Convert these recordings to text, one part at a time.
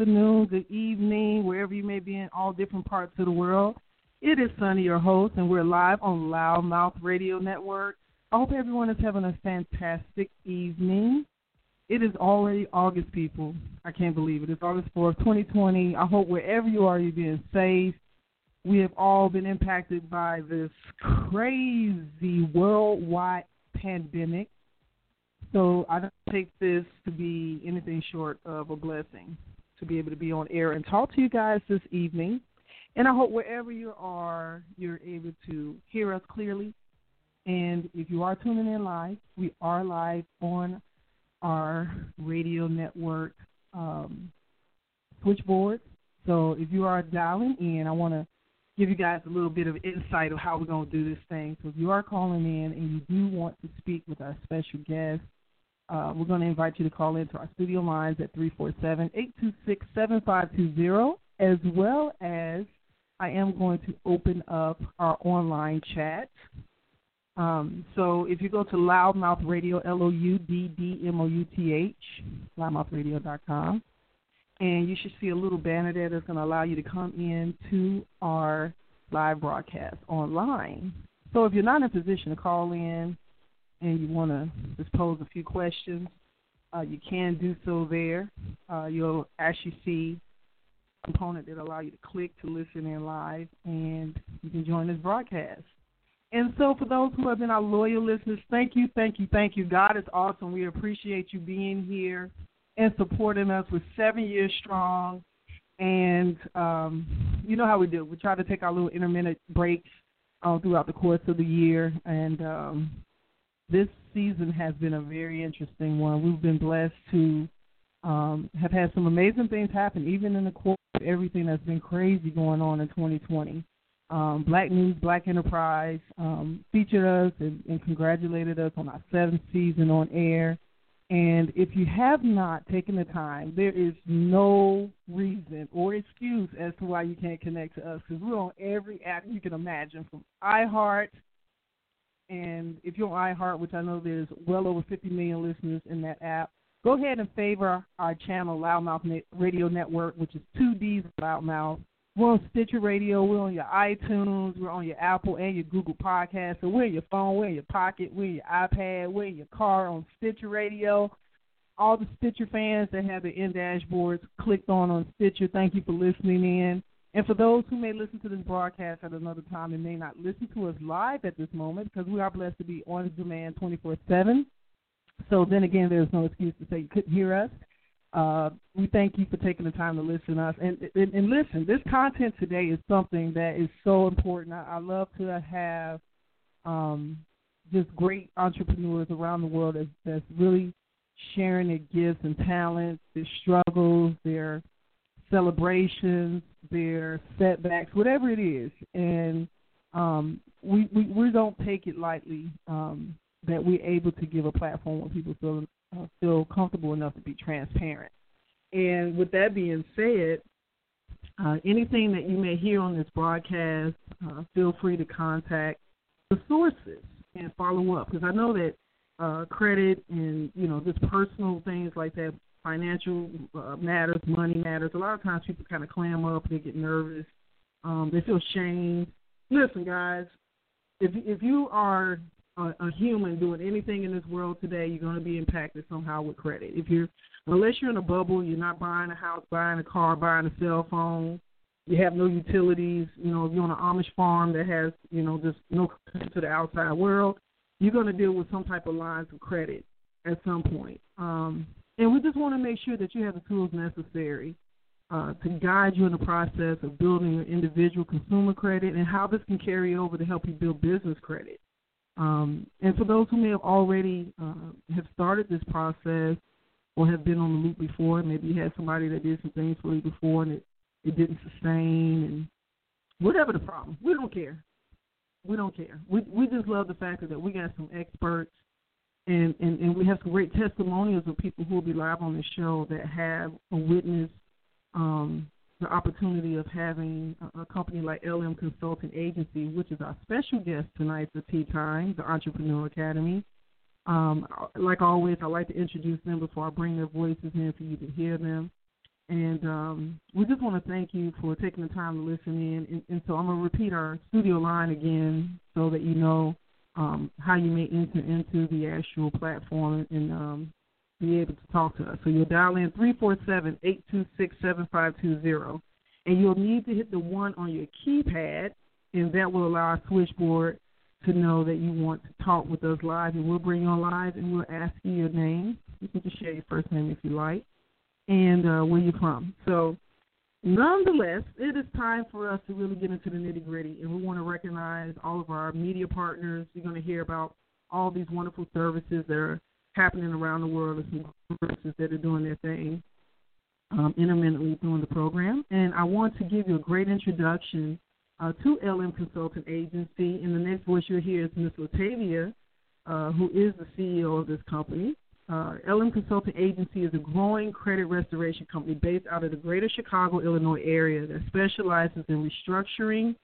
Afternoon, good evening, wherever you may be in all different parts of the world. It is Sunny, your host, and we're live on Loudmouth Radio Network. I hope everyone is having a fantastic evening. It is already August, people. I can't believe it. It's August 4th, 2020. I hope wherever you are, you're being safe. We have all been impacted by this crazy worldwide pandemic. So I don't take this to be anything short of a blessing to be able to be on air and talk to you guys this evening. And I hope wherever you are, you're able to hear us clearly. And if you are tuning in live, we are live on our radio network um, switchboard. So if you are dialing in, I want to give you guys a little bit of insight of how we're going to do this thing. So if you are calling in and you do want to speak with our special guest, uh, we're going to invite you to call into our studio lines at 347 826 7520, as well as I am going to open up our online chat. Um, so if you go to Loudmouth Radio, L O U D D M O U T H, loudmouthradio.com, and you should see a little banner there that's going to allow you to come in to our live broadcast online. So if you're not in a position to call in, and you want to just pose a few questions, uh, you can do so there. Uh, you'll actually see a component that allow you to click to listen in live, and you can join this broadcast. And so, for those who have been our loyal listeners, thank you, thank you, thank you. God is awesome. We appreciate you being here and supporting us. with seven years strong, and um, you know how we do. We try to take our little intermittent breaks uh, throughout the course of the year, and um, this season has been a very interesting one. We've been blessed to um, have had some amazing things happen, even in the course of everything that's been crazy going on in 2020. Um, Black News, Black Enterprise um, featured us and, and congratulated us on our seventh season on air. And if you have not taken the time, there is no reason or excuse as to why you can't connect to us because we're on every app you can imagine, from iHeart and if you're on iHeart, which I know there's well over 50 million listeners in that app, go ahead and favor our channel, Loudmouth Radio Network, which is 2Ds Loudmouth. We're on Stitcher Radio. We're on your iTunes. We're on your Apple and your Google Podcast. So we're in your phone. We're in your pocket. We're in your iPad. We're in your car on Stitcher Radio. All the Stitcher fans that have the in dashboards clicked on on Stitcher, thank you for listening in. And for those who may listen to this broadcast at another time and may not listen to us live at this moment, because we are blessed to be on demand 24 7. So then again, there's no excuse to say you couldn't hear us. Uh, we thank you for taking the time to listen to us. And, and, and listen, this content today is something that is so important. I, I love to have um, just great entrepreneurs around the world that's, that's really sharing their gifts and talents, their struggles, their celebrations, their setbacks, whatever it is, and um, we, we we don't take it lightly um, that we're able to give a platform where people feel uh, feel comfortable enough to be transparent. And with that being said, uh, anything that you may hear on this broadcast, uh, feel free to contact the sources and follow up because I know that uh, credit and you know just personal things like that financial uh, matters, money matters. A lot of times people kind of clam up, they get nervous, um, they feel shame. Listen, guys, if if you are a, a human doing anything in this world today, you're going to be impacted somehow with credit. If you're unless you're in a bubble, you're not buying a house, buying a car, buying a cell phone. You have no utilities. You know, if you're on an Amish farm that has, you know, just no connection to the outside world, you're going to deal with some type of lines of credit at some point. Um, and we just want to make sure that you have the tools necessary uh, to guide you in the process of building your individual consumer credit and how this can carry over to help you build business credit. Um, and for those who may have already uh, have started this process or have been on the loop before, maybe you had somebody that did some things for you before and it, it didn't sustain and whatever the problem, we don't care. We don't care. We we just love the fact that we got some experts and, and, and we have some great testimonials of people who will be live on the show that have witnessed um, the opportunity of having a, a company like LM Consulting Agency, which is our special guest tonight for Tea Time, the Entrepreneur Academy. Um, like always, I like to introduce them before I bring their voices in for you to hear them. And um, we just want to thank you for taking the time to listen in. And, and so I'm going to repeat our studio line again so that you know um, how you may enter into the actual platform and um, be able to talk to us. So you'll dial in 347-826-7520, and you'll need to hit the one on your keypad, and that will allow our switchboard to know that you want to talk with us live, and we'll bring you on live, and we'll ask you your name. You can just share your first name if you like, and uh, where you're from. So Nonetheless, it is time for us to really get into the nitty gritty, and we want to recognize all of our media partners. You're going to hear about all these wonderful services that are happening around the world, and some services that are doing their thing um, intermittently during the program. And I want to give you a great introduction uh, to LM Consulting Agency. And the next voice you'll hear is Ms. Latavia, uh, who is the CEO of this company. Uh, LM Consulting Agency is a growing credit restoration company based out of the greater Chicago, Illinois area that specializes in restructuring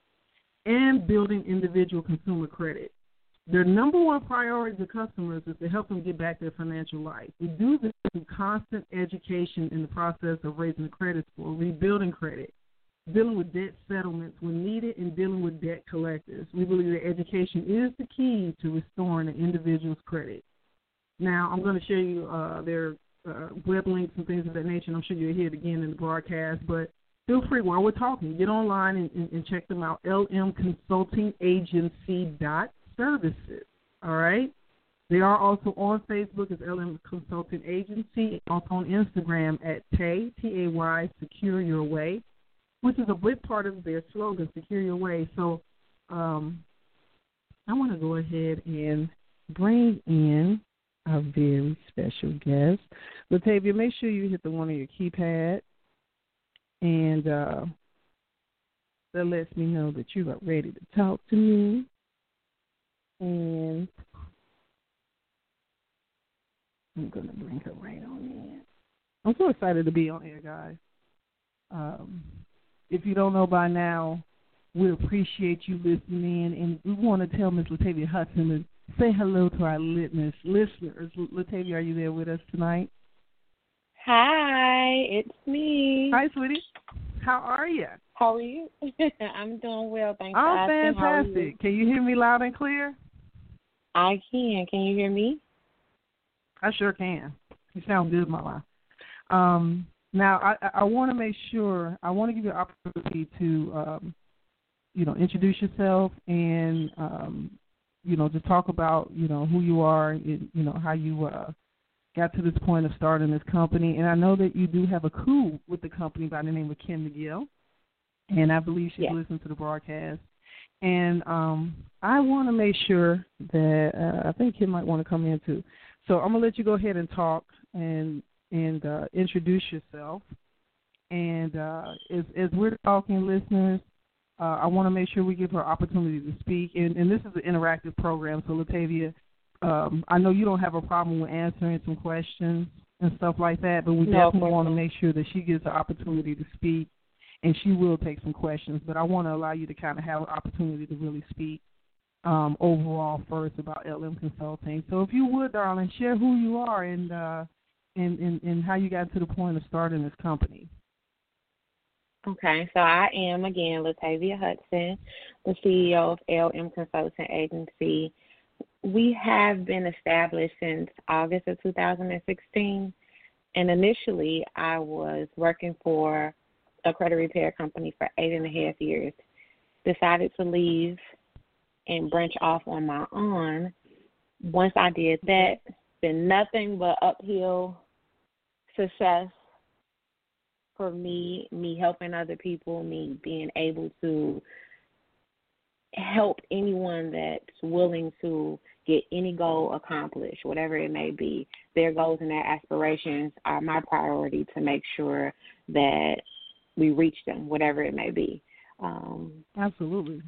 and building individual consumer credit. Their number one priority to customers is to help them get back their financial life. We do this through constant education in the process of raising the credit score, rebuilding credit, dealing with debt settlements when needed, and dealing with debt collectors. We believe that education is the key to restoring an individual's credit. Now, I'm going to show you uh, their uh, web links and things of that nature, and I'm sure you'll hear it again in the broadcast. But feel free while we're talking, get online and, and, and check them out. lmconsultingagency.services. All right. They are also on Facebook as LM Consulting Agency, also on Instagram at Tay T A Y Secure Your Way, which is a big part of their slogan, Secure Your Way. So, um, I want to go ahead and bring in our very special guest. Latavia, make sure you hit the one on your keypad, and uh, that lets me know that you are ready to talk to me. And I'm going to bring her right on in. I'm so excited to be on here, guys. Um, if you don't know by now, we appreciate you listening in, and we want to tell Miss Latavia Hudson say hello to our listeners. Listeners, Latavia, are you there with us tonight? Hi, it's me. Hi, sweetie. How are you? How are you? I'm doing well, thanks. I'm fantastic. Can you hear me loud and clear? I can. Can you hear me? I sure can. You sound good, Mama. Um, now, I, I want to make sure I want to give you an opportunity to, um, you know, introduce yourself and um, you know, just talk about, you know, who you are, and, you know, how you uh, got to this point of starting this company. And I know that you do have a coup with the company by the name of Kim McGill, and I believe she's yes. listened to the broadcast. And um, I want to make sure that uh, I think Kim might want to come in too. So I'm gonna let you go ahead and talk and and uh, introduce yourself. And uh, as as we're talking, listeners, uh, I want to make sure we give her opportunity to speak. And, and this is an interactive program, so Latavia, um, I know you don't have a problem with answering some questions and stuff like that, but we no, definitely want to make sure that she gets the opportunity to speak, and she will take some questions. But I want to allow you to kind of have an opportunity to really speak um, overall first about LM Consulting. So if you would, darling, share who you are and uh, and, and and how you got to the point of starting this company. Okay, so I am again Latavia Hudson, the CEO of LM Consulting Agency. We have been established since August of 2016, and initially I was working for a credit repair company for eight and a half years. Decided to leave and branch off on my own. Once I did that, been nothing but uphill success for me, me helping other people, me being able to help anyone that's willing to get any goal accomplished, whatever it may be. Their goals and their aspirations are my priority to make sure that we reach them, whatever it may be. Um, Absolutely.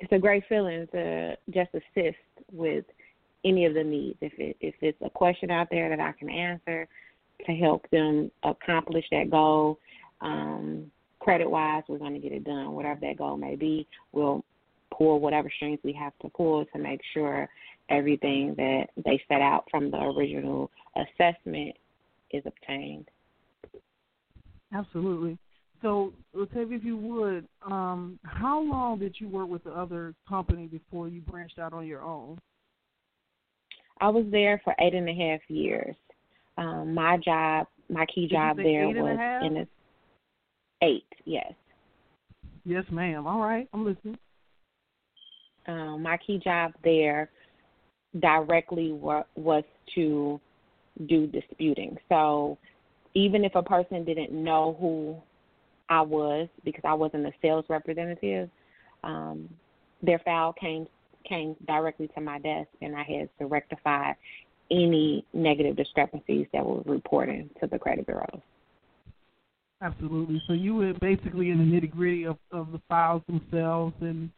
It's a great feeling to just assist with any of the needs. If it if it's a question out there that I can answer to help them accomplish that goal, um, credit wise, we're going to get it done. Whatever that goal may be, we'll pull whatever strings we have to pull to make sure everything that they set out from the original assessment is obtained. Absolutely. So, Latavia, if you would, um, how long did you work with the other company before you branched out on your own? I was there for eight and a half years. Um, my job, my key did job there was in a eight. Yes. Yes, ma'am. All right, I'm listening. Um, my key job there directly wa- was to do disputing. So even if a person didn't know who I was because I wasn't a sales representative, um, their file came came directly to my desk, and I had to rectify any negative discrepancies that were reported to the credit bureaus. Absolutely. So you were basically in the nitty gritty of, of the files themselves and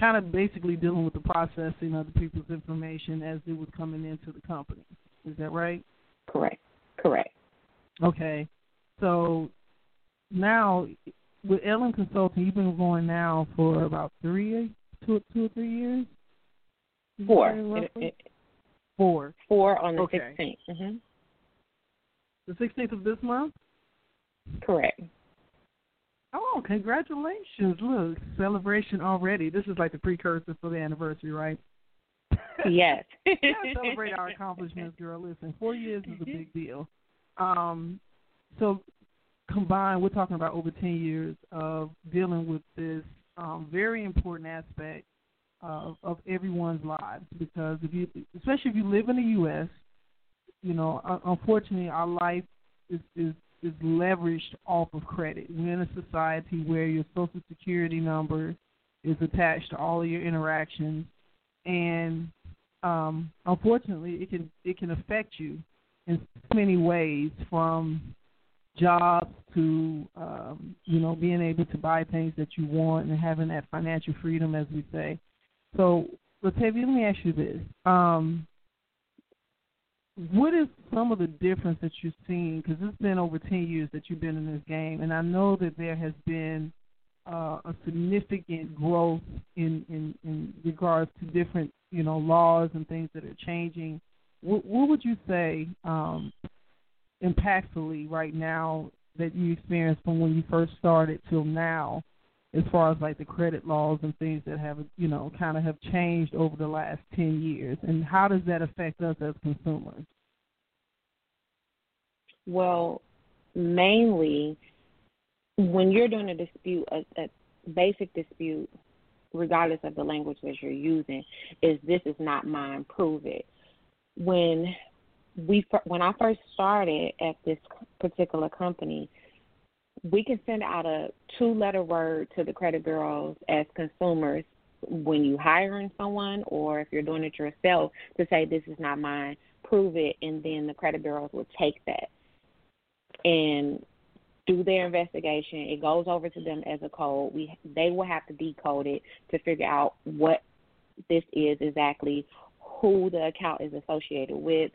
kind of basically dealing with the processing of the people's information as it was coming into the company. Is that right? Correct. Correct. Okay. So now with LM Consulting, you've been going now for about three, two, two or three years. Four. It, it, Four. Four on the okay. 16th. Mm-hmm. The 16th of this month. Correct. Oh, congratulations! Look, celebration already. This is like the precursor for the anniversary, right? Yes. celebrate our accomplishments, girl. Listen, four years is a big deal. Um, so combined, we're talking about over ten years of dealing with this um, very important aspect of, of everyone's lives. Because if you, especially if you live in the U.S., you know, unfortunately, our life is is is leveraged off of credit. We're in a society where your social security number is attached to all of your interactions, and um, unfortunately, it can it can affect you in so many ways, from jobs to um, you know being able to buy things that you want and having that financial freedom, as we say. So, Latavia, let me ask you this: um, What is some of the difference that you're seeing? Because it's been over ten years that you've been in this game, and I know that there has been uh, a significant growth in, in in regards to different you know laws and things that are changing. What, what would you say um, impactfully right now that you experienced from when you first started till now, as far as like the credit laws and things that have you know kind of have changed over the last ten years, and how does that affect us as consumers? Well, mainly when you're doing a dispute, a, a basic dispute, regardless of the language that you're using, is this is not mine. Prove it. When we when I first started at this particular company, we can send out a two letter word to the credit bureaus as consumers when you hiring someone or if you're doing it yourself to say this is not mine, prove it and then the credit bureaus will take that and do their investigation. It goes over to them as a code. We they will have to decode it to figure out what this is exactly, who the account is associated with,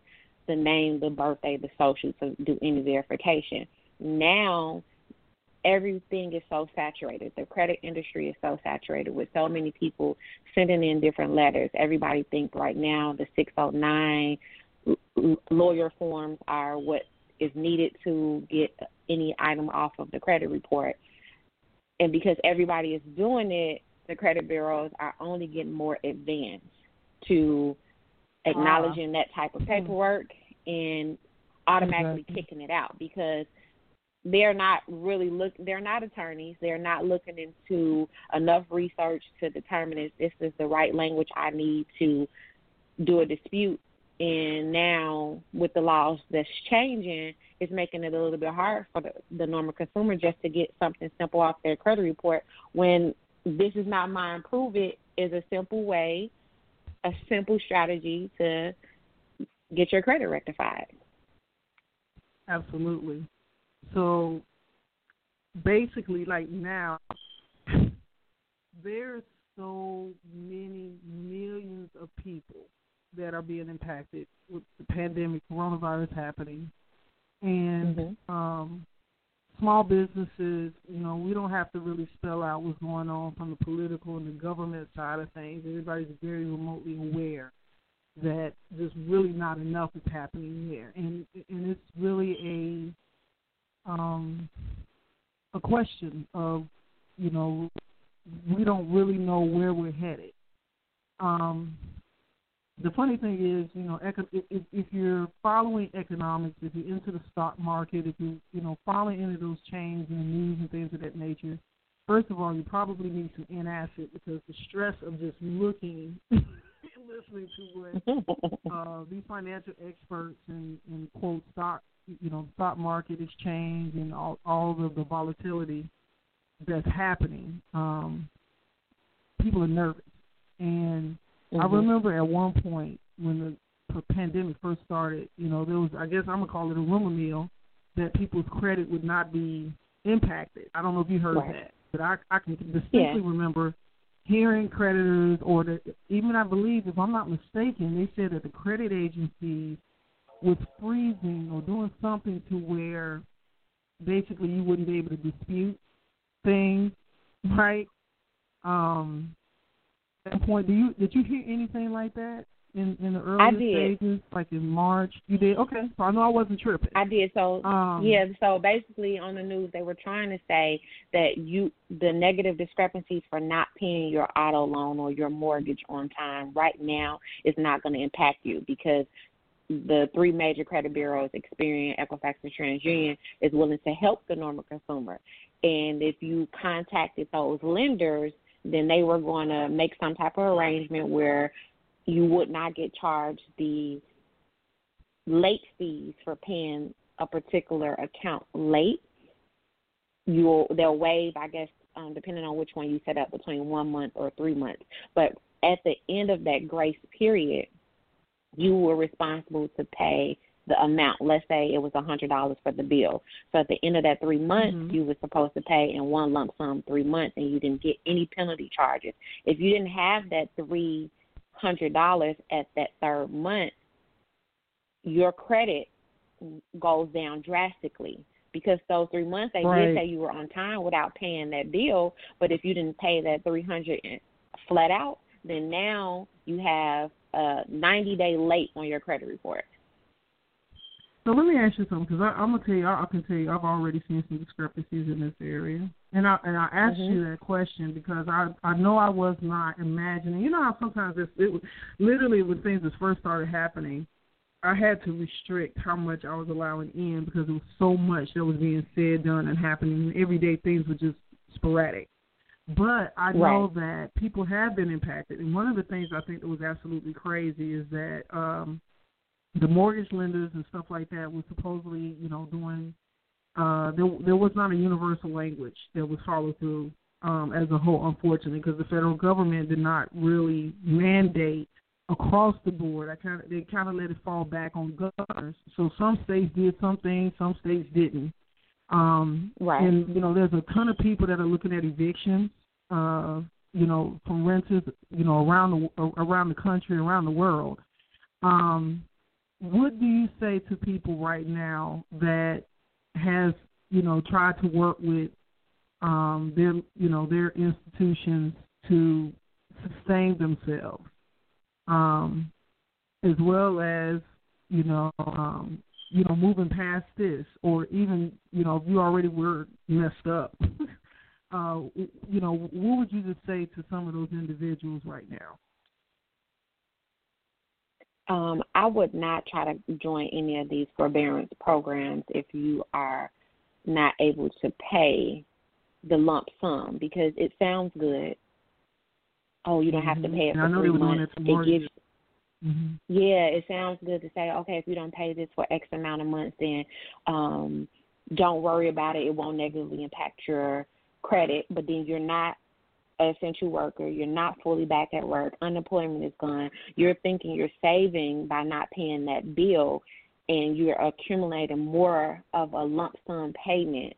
the name, the birthday, the social to do any verification. Now everything is so saturated. The credit industry is so saturated with so many people sending in different letters. Everybody thinks right now the 609 lawyer forms are what is needed to get any item off of the credit report. And because everybody is doing it, the credit bureaus are only getting more advanced to acknowledging uh, that type of paperwork and automatically exactly. kicking it out because they're not really look they're not attorneys. They're not looking into enough research to determine if this is the right language i need to do a dispute. And now with the laws that's changing it's making it a little bit hard for the, the normal consumer just to get something simple off their credit report when this is not mine. Prove it is a simple way a simple strategy to get your credit rectified. Absolutely so basically, like now, there's so many millions of people that are being impacted with the pandemic, coronavirus happening, and mm-hmm. um, small businesses. You know, we don't have to really spell out what's going on from the political and the government side of things. Everybody's very remotely aware that there's really not enough is happening here, and and it's really a um, a question of, you know, we don't really know where we're headed. Um, the funny thing is, you know, if, if you're following economics, if you're into the stock market, if you you know following any of those chains and the news and things of that nature, first of all, you probably need some antacid because the stress of just looking and listening to what uh, these financial experts and, and quote stock you know, the stock market is changed and all all of the volatility that's happening. Um, people are nervous, and mm-hmm. I remember at one point when the pandemic first started, you know, there was I guess I'm gonna call it a rumor mill that people's credit would not be impacted. I don't know if you heard right. that, but I I can distinctly yeah. remember hearing creditors or the, even I believe if I'm not mistaken, they said that the credit agencies was freezing or doing something to where basically you wouldn't be able to dispute things, right? Um, at that point, do you did you hear anything like that in in the early stages, like in March? You did, okay. So I know I wasn't tripping. I did. So um, yeah. So basically, on the news, they were trying to say that you the negative discrepancies for not paying your auto loan or your mortgage on time right now is not going to impact you because the three major credit bureaus, Experian, Equifax, and TransUnion, is willing to help the normal consumer. And if you contacted those lenders, then they were going to make some type of arrangement where you would not get charged the late fees for paying a particular account late. You'll they'll waive, I guess, um, depending on which one you set up between one month or three months. But at the end of that grace period, you were responsible to pay the amount. Let's say it was a hundred dollars for the bill. So at the end of that three months, mm-hmm. you were supposed to pay in one lump sum three months, and you didn't get any penalty charges. If you didn't have that three hundred dollars at that third month, your credit goes down drastically because those three months they right. did say you were on time without paying that bill. But if you didn't pay that three hundred flat out, then now you have a 90 day late on your credit report. So let me ask you something, because I'm gonna tell you, I, I can tell you, I've already seen some discrepancies in this area, and I and I asked mm-hmm. you that question because I I know I was not imagining. You know how sometimes it's, it literally when things first started happening, I had to restrict how much I was allowing in because there was so much that was being said, done, and happening. And everyday things were just sporadic. But I know right. that people have been impacted, and one of the things I think that was absolutely crazy is that um, the mortgage lenders and stuff like that was supposedly, you know, doing. Uh, there, there was not a universal language that was followed through um, as a whole, unfortunately, because the federal government did not really mandate across the board. I kind of they kind of let it fall back on governors. So some states did something, some states didn't. Um, right. And you know, there's a ton of people that are looking at evictions. Uh, you know, from renters, you know, around the around the country, around the world. Um, what do you say to people right now that has you know tried to work with um, their you know their institutions to sustain themselves, um, as well as you know um, you know, moving past this, or even, you know, if you already were messed up, uh, you know, what would you just say to some of those individuals right now? Um, I would not try to join any of these forbearance programs if you are not able to pay the lump sum because it sounds good. Oh, you don't have to mm-hmm. pay it for three months. It gives, mm-hmm. yeah, it sounds good to say, okay, if you don't pay this for X amount of months, then um, don't worry about it. It won't negatively impact your credit. But then you're not an essential worker. You're not fully back at work. Unemployment is gone. You're thinking you're saving by not paying that bill, and you're accumulating more of a lump sum payment.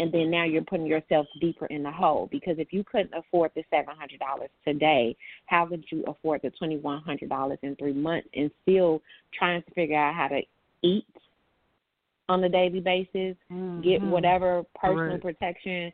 And then now you're putting yourself deeper in the hole because if you couldn't afford the seven hundred dollars today, how could you afford the twenty one hundred dollars in three months and still trying to figure out how to eat on a daily basis, mm-hmm. get whatever personal right. protection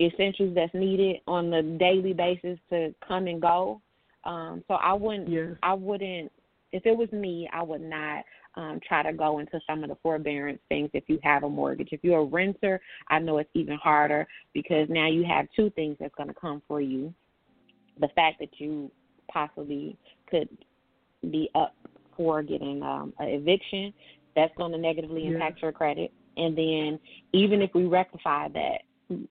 essentials that's needed on the daily basis to come and go. Um, so I wouldn't yes. I wouldn't if it was me, I would not um, try to go into some of the forbearance things if you have a mortgage. If you're a renter, I know it's even harder because now you have two things that's going to come for you. The fact that you possibly could be up for getting um, an eviction, that's going to negatively impact your credit. And then even if we rectify that,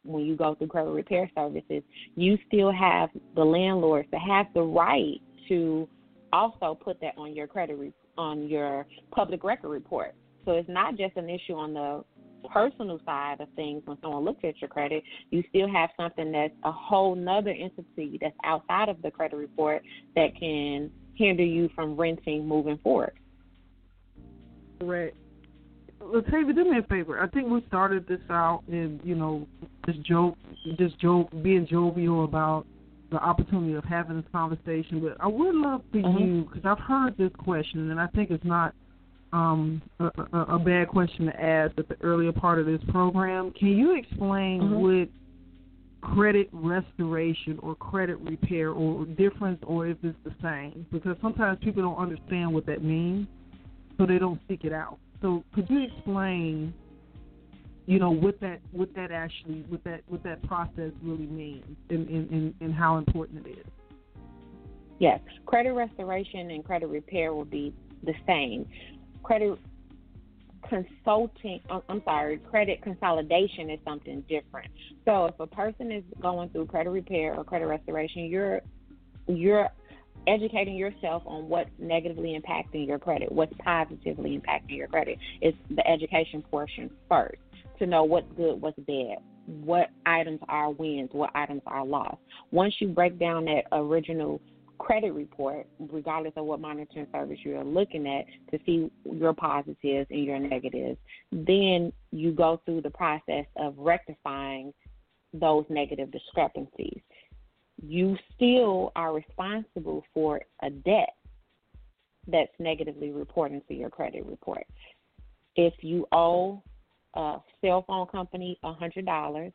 when you go through credit repair services, you still have the landlords that have the right to also put that on your credit re- on your public record report. So it's not just an issue on the personal side of things when someone looks at your credit, you still have something that's a whole nother entity that's outside of the credit report that can hinder you from renting moving forward. Correct. Latavia, do me a favor. I think we started this out in, you know, just joke, just joke, being jovial about the opportunity of having this conversation. But I would love for mm-hmm. you, because I've heard this question, and I think it's not um, a, a, a, bad question to ask at the earlier part of this program. Can you explain mm-hmm. what credit restoration or credit repair or difference, or if it's the same? Because sometimes people don't understand what that means, so they don't seek it out. So could you explain, you know, what that what that actually what that what that process really means and, and, and how important it is? Yes. Credit restoration and credit repair will be the same. Credit consulting I'm sorry, credit consolidation is something different. So if a person is going through credit repair or credit restoration, you're you're educating yourself on what's negatively impacting your credit, what's positively impacting your credit. It's the education portion first to know what's good, what's bad, what items are wins, what items are lost. Once you break down that original credit report, regardless of what monitoring service you're looking at, to see your positives and your negatives, then you go through the process of rectifying those negative discrepancies you still are responsible for a debt that's negatively reporting to your credit report. If you owe a cell phone company a hundred dollars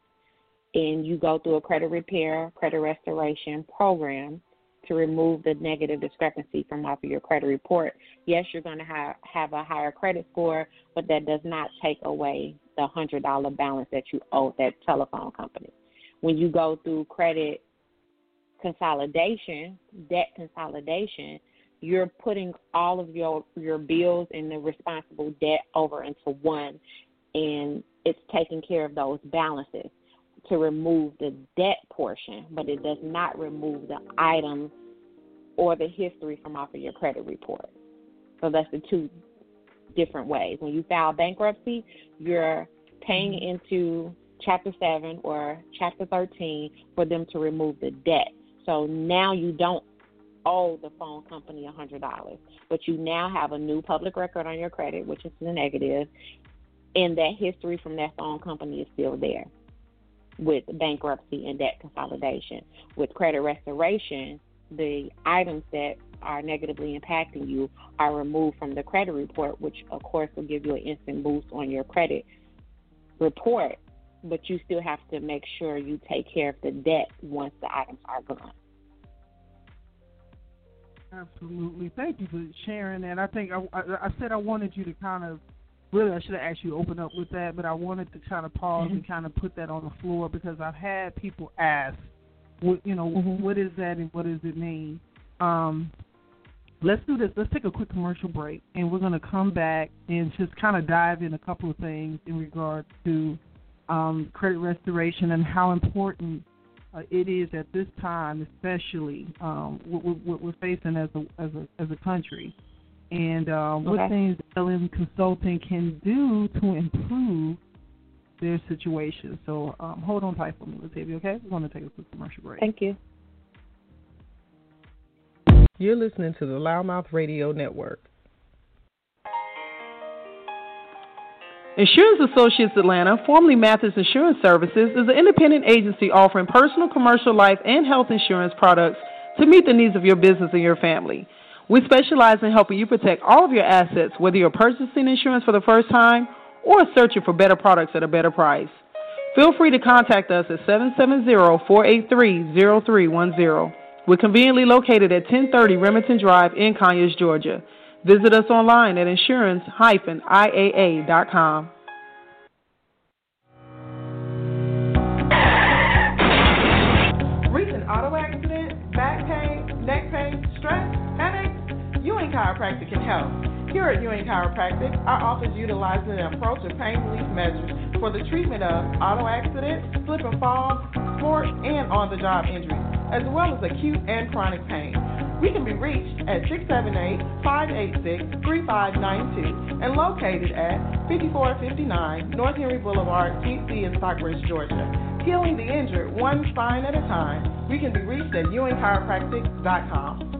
and you go through a credit repair, credit restoration program to remove the negative discrepancy from off of your credit report, yes, you're going to have, have a higher credit score, but that does not take away the hundred dollar balance that you owe that telephone company. When you go through credit consolidation, debt consolidation, you're putting all of your your bills and the responsible debt over into one and it's taking care of those balances to remove the debt portion, but it does not remove the item or the history from off of your credit report. So that's the two different ways. When you file bankruptcy, you're paying mm-hmm. into Chapter 7 or Chapter 13 for them to remove the debt. So now you don't owe the phone company a hundred dollars, but you now have a new public record on your credit, which is the negative, and that history from that phone company is still there. With bankruptcy and debt consolidation, with credit restoration, the items that are negatively impacting you are removed from the credit report, which of course will give you an instant boost on your credit report but you still have to make sure you take care of the debt once the items are gone. Absolutely. Thank you for sharing that. I think I, I, I said I wanted you to kind of really I should have actually opened up with that, but I wanted to kind of pause mm-hmm. and kind of put that on the floor because I've had people ask, what you know, mm-hmm. what is that and what does it mean? Um, let's do this. Let's take a quick commercial break, and we're going to come back and just kind of dive in a couple of things in regard to um, credit restoration and how important uh, it is at this time, especially um, what, what, we're facing as a as a as a country and um, okay. what things LM Consulting can do to improve their situation. So um, hold on tight for me, Latavia, okay? We're going to take a quick commercial break. Thank you. You're listening to the Loudmouth Radio Network. Insurance Associates Atlanta, formerly Mathis Insurance Services, is an independent agency offering personal, commercial, life, and health insurance products to meet the needs of your business and your family. We specialize in helping you protect all of your assets, whether you're purchasing insurance for the first time or searching for better products at a better price. Feel free to contact us at 770-483-0310. We're conveniently located at 1030 Remington Drive in Conyers, Georgia. Visit us online at insurance-iaa.com. Chiropractic can help. Here at Ewing Chiropractic, our office utilizes an approach of pain relief measures for the treatment of auto accidents, slip and fall, sport, and on-the-job injuries, as well as acute and chronic pain. We can be reached at 678-586-3592 and located at 5459 North Henry Boulevard, DC in Stockbridge, Georgia. Healing the injured one spine at a time. We can be reached at ewingchiropractic.com.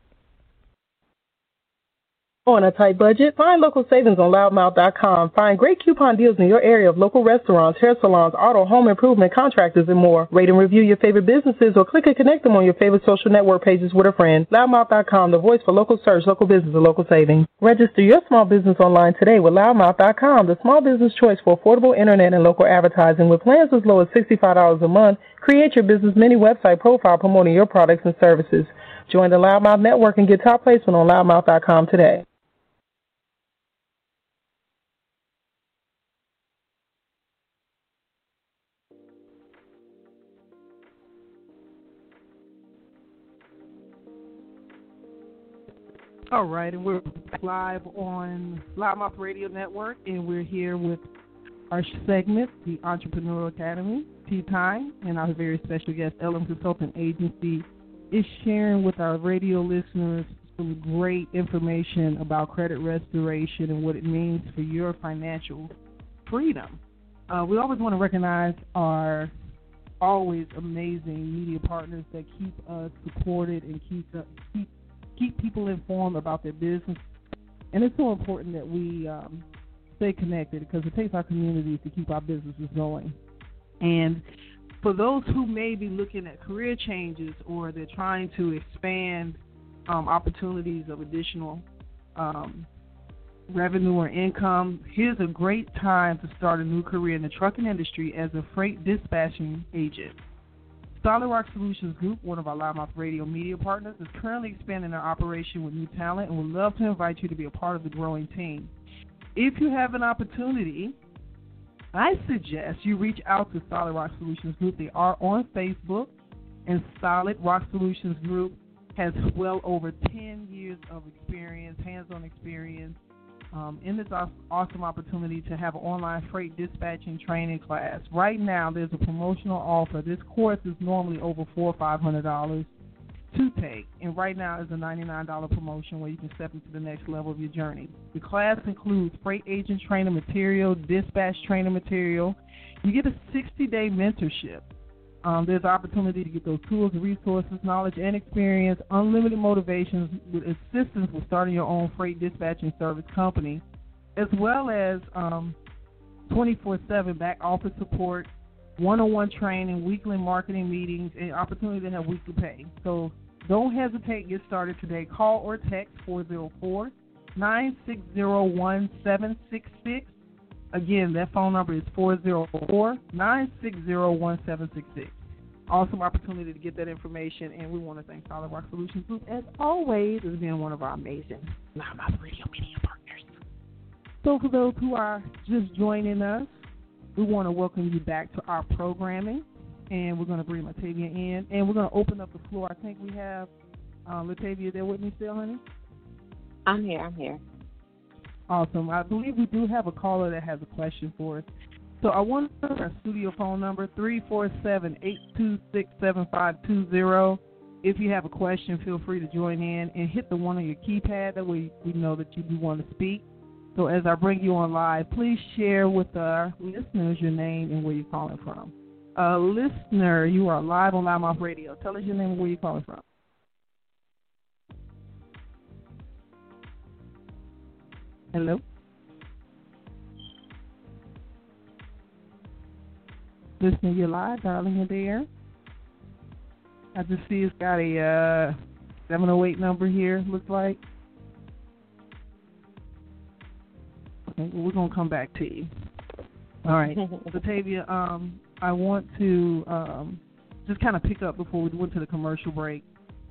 On a tight budget? Find local savings on loudmouth.com. Find great coupon deals in your area of local restaurants, hair salons, auto, home improvement, contractors, and more. Rate and review your favorite businesses or click and connect them on your favorite social network pages with a friend. Loudmouth.com, the voice for local search, local business, and local savings. Register your small business online today with loudmouth.com, the small business choice for affordable internet and local advertising with plans as low as $65 a month. Create your business mini website profile promoting your products and services. Join the Loudmouth Network and get top placement on loudmouth.com today. All right, and we're live on Loudmouth Radio Network, and we're here with our segment, the Entrepreneurial Academy, Tea Time, and our very special guest, LM Consulting Agency, is sharing with our radio listeners some great information about credit restoration and what it means for your financial freedom. Uh, we always want to recognize our always amazing media partners that keep us supported and keep, uh, keep keep people informed about their business. And it's so important that we um, stay connected because it takes our communities to keep our businesses going. And for those who may be looking at career changes or they're trying to expand um, opportunities of additional um, revenue or income, here's a great time to start a new career in the trucking industry as a freight dispatching agent. Solid Rock Solutions Group, one of our Loudmouth Radio media partners, is currently expanding their operation with new talent and would love to invite you to be a part of the growing team. If you have an opportunity, I suggest you reach out to Solid Rock Solutions Group. They are on Facebook, and Solid Rock Solutions Group has well over 10 years of experience, hands on experience um, in this awesome opportunity to have an online freight dispatching training class. Right now, there's a promotional offer. This course is normally over four or five hundred dollars to take, and right now is a ninety-nine dollar promotion where you can step into the next level of your journey. The class includes freight agent training material, dispatch training material. You get a sixty-day mentorship um, there's opportunity to get those tools, resources, knowledge, and experience, unlimited motivations with assistance with starting your own freight dispatching service company, as well as um, 24/7 back office support, one-on-one training, weekly marketing meetings, and opportunity to have weekly pay. So don't hesitate. Get started today. Call or text 404 960 1766 Again, that phone number is 404 960 1766. awesome opportunity to get that information, and we want to thank Solid Rock Solutions Group, as always, as being one of our amazing Loudmouth Radio Media partners. So, for those who are just joining us, we want to welcome you back to our programming, and we're going to bring Latavia in, and we're going to open up the floor. I think we have uh, Latavia there with me still, honey? I'm here. I'm here. Awesome. I believe we do have a caller that has a question for us. So I want to our studio phone number three four seven eight two six seven five two zero. If you have a question, feel free to join in and hit the one on your keypad. That way we know that you do want to speak. So as I bring you on live, please share with our listeners your name and where you're calling from. Uh, listener, you are live on Loudmouth Radio. Tell us your name and where you're calling from. Hello. Listener, you're live, darling. You're there. I just see it's got a uh, 708 number here, looks like. Okay, well, we're going to come back to you. All right. Latavia, um, I want to um, just kind of pick up before we went to the commercial break.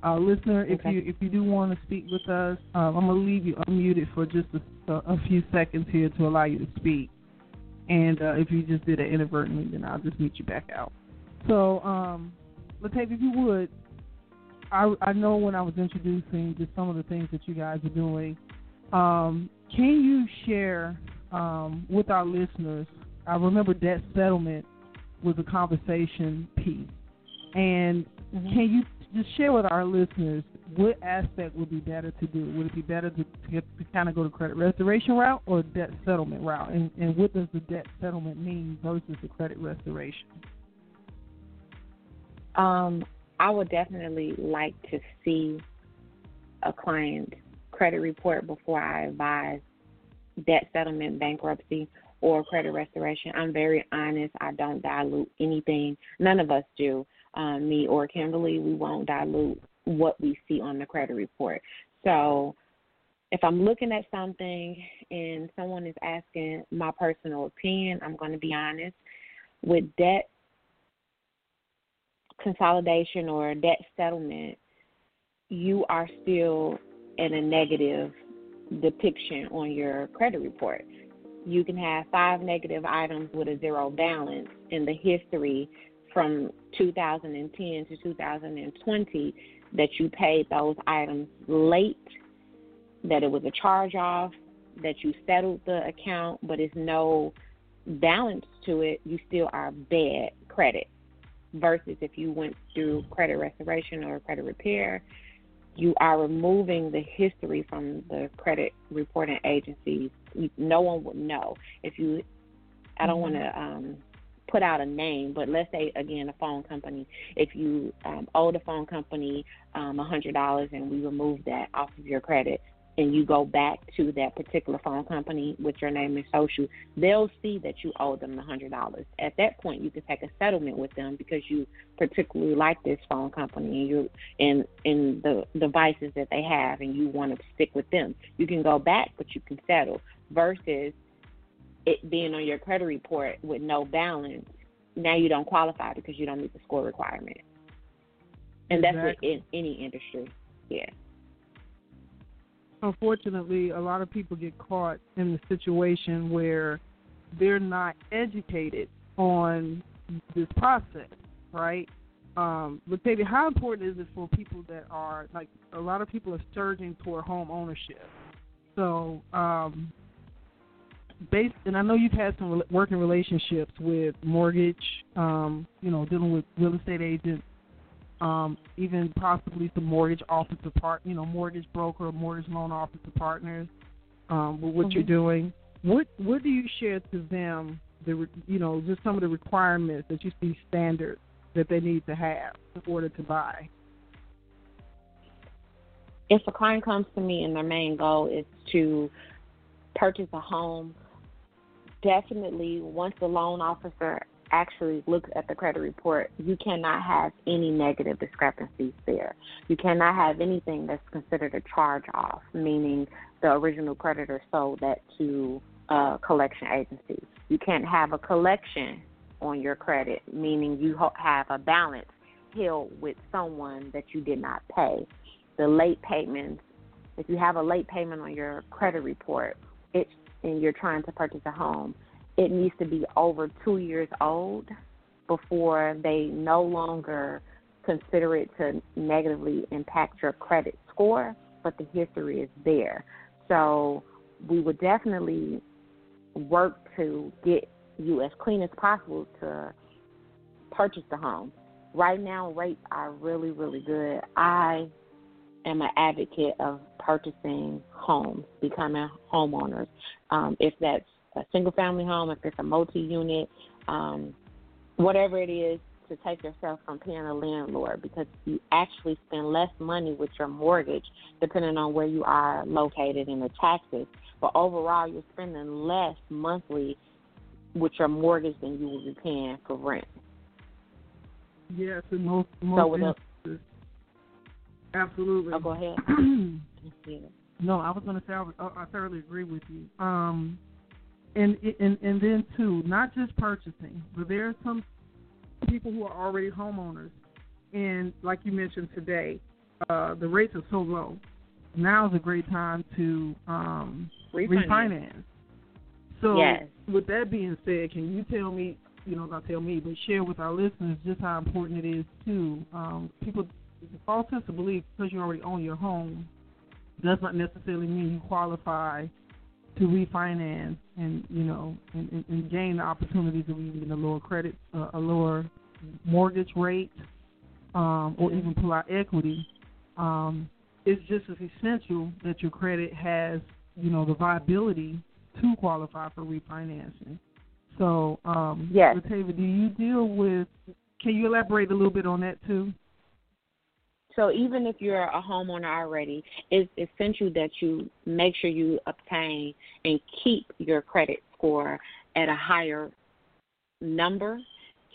Uh, listener, if okay. you if you do want to speak with us, um, I'm gonna leave you unmuted for just a, a, few seconds here to allow you to speak. And uh, if you just did it inadvertently, then I'll just mute you back out. So, um, Latavia, if you would, I I know when I was introducing just some of the things that you guys are doing. Um, can you share um, with our listeners? I remember debt settlement was a conversation piece, and mm-hmm. can you just share with our listeners what aspect would be better to do. Would it be better to, to, to kind of go the credit restoration route or debt settlement route? And, and what does the debt settlement mean versus the credit restoration? Um, I would definitely like to see a client credit report before I advise debt settlement, bankruptcy, or credit restoration. I'm very honest. I don't dilute anything. None of us do um, me or Kimberly, we won't dilute what we see on the credit report. So if I'm looking at something and someone is asking my personal opinion, I'm going to be honest. With debt consolidation or debt settlement, you are still in a negative depiction on your credit report. You can have five negative items with a zero balance in the history from 2010 to 2020 that you paid those items late, that it was a charge off, that you settled the account, but it's no balance to it, you still are bad credit. Versus if you went through credit restoration or credit repair, you are removing the history from the credit reporting agencies. No one would know if you. I don't want to mm-hmm. um, put out a name, but let's say again a phone company. If you um, owe the phone company um, a hundred dollars and we remove that off of your credit, and you go back to that particular phone company with your name and social, they'll see that you owe them the hundred dollars. At that point, you can take a settlement with them because you particularly like this phone company and you and and the devices that they have, and you want to stick with them. You can go back, but you can settle. Versus it being on your credit report with no balance, now you don't qualify because you don't meet the score requirement. And that's exactly. in any industry. Yeah. Unfortunately, a lot of people get caught in the situation where they're not educated on this process, right? Um, but David, how important is it for people that are like a lot of people are surging toward home ownership? So um, based, and I know you've had some working relationships with mortgage, um, you know, dealing with real estate agents, um, even possibly some mortgage officer part, you know, mortgage broker, mortgage loan officer partners, um, with what mm-hmm. you're doing. What what do you share to them? The you know, just some of the requirements that you see standards that they need to have in order to buy. If a client comes to me and their main goal is to purchase a home definitely once the loan officer actually looks at the credit report, you cannot have any negative discrepancies there. You cannot have anything that's considered a charge off, meaning the original creditor sold that to a collection agency. You can't have a collection on your credit, meaning you have a balance held with someone that you did not pay. The late payments, if you have a late payment on your credit report, it and you're trying to purchase a home, it needs to be over two years old before they no longer consider it to negatively impact your credit score, but the history is there. So we would definitely work to get you as clean as possible to purchase the home. Right now, rates are really, really good. I am an advocate of purchasing homes, becoming homeowners. Um, if that's a single family home, if it's a multi unit, um, whatever it is, to take yourself from paying a landlord because you actually spend less money with your mortgage depending on where you are located in the taxes. But overall, you're spending less monthly with your mortgage than you will be paying for rent. Yes, in most, most so instances. Absolutely. Oh, go ahead. no, I was going to say I, I thoroughly agree with you. Um, and and and then too, not just purchasing, but there are some people who are already homeowners, and like you mentioned today, uh, the rates are so low. Now is a great time to um, refinance. refinance. So, yes. with that being said, can you tell me, you know, not tell me, but share with our listeners just how important it is to um, people. False sense of belief because you already own your home does not necessarily mean you qualify to refinance and you know and, and, and gain the opportunities of even a lower credit, uh, a lower mortgage rate, um, or even pull out equity. Um, it's just as essential that your credit has you know the viability to qualify for refinancing. So, um, yes. Latavia, do you deal with? Can you elaborate a little bit on that too? So even if you're a homeowner already, it's essential that you make sure you obtain and keep your credit score at a higher number,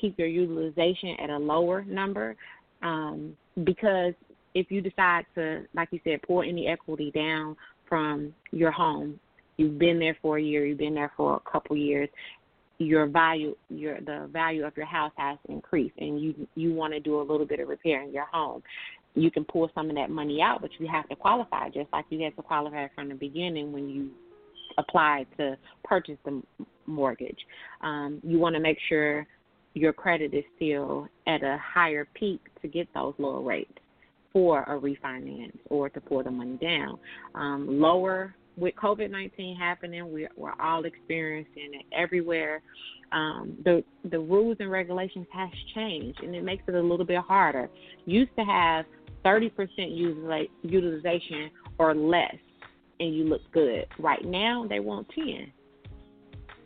keep your utilization at a lower number, um, because if you decide to, like you said, pour any equity down from your home, you've been there for a year, you've been there for a couple years, your value your the value of your house has increased and you you want to do a little bit of repair in your home you can pull some of that money out, but you have to qualify just like you had to qualify from the beginning when you applied to purchase the mortgage. Um, you want to make sure your credit is still at a higher peak to get those lower rates for a refinance or to pull the money down. Um, lower with COVID nineteen happening, we're, we're all experiencing it everywhere. Um, the the rules and regulations has changed, and it makes it a little bit harder. Used to have 30% utilization or less, and you look good. Right now, they want 10.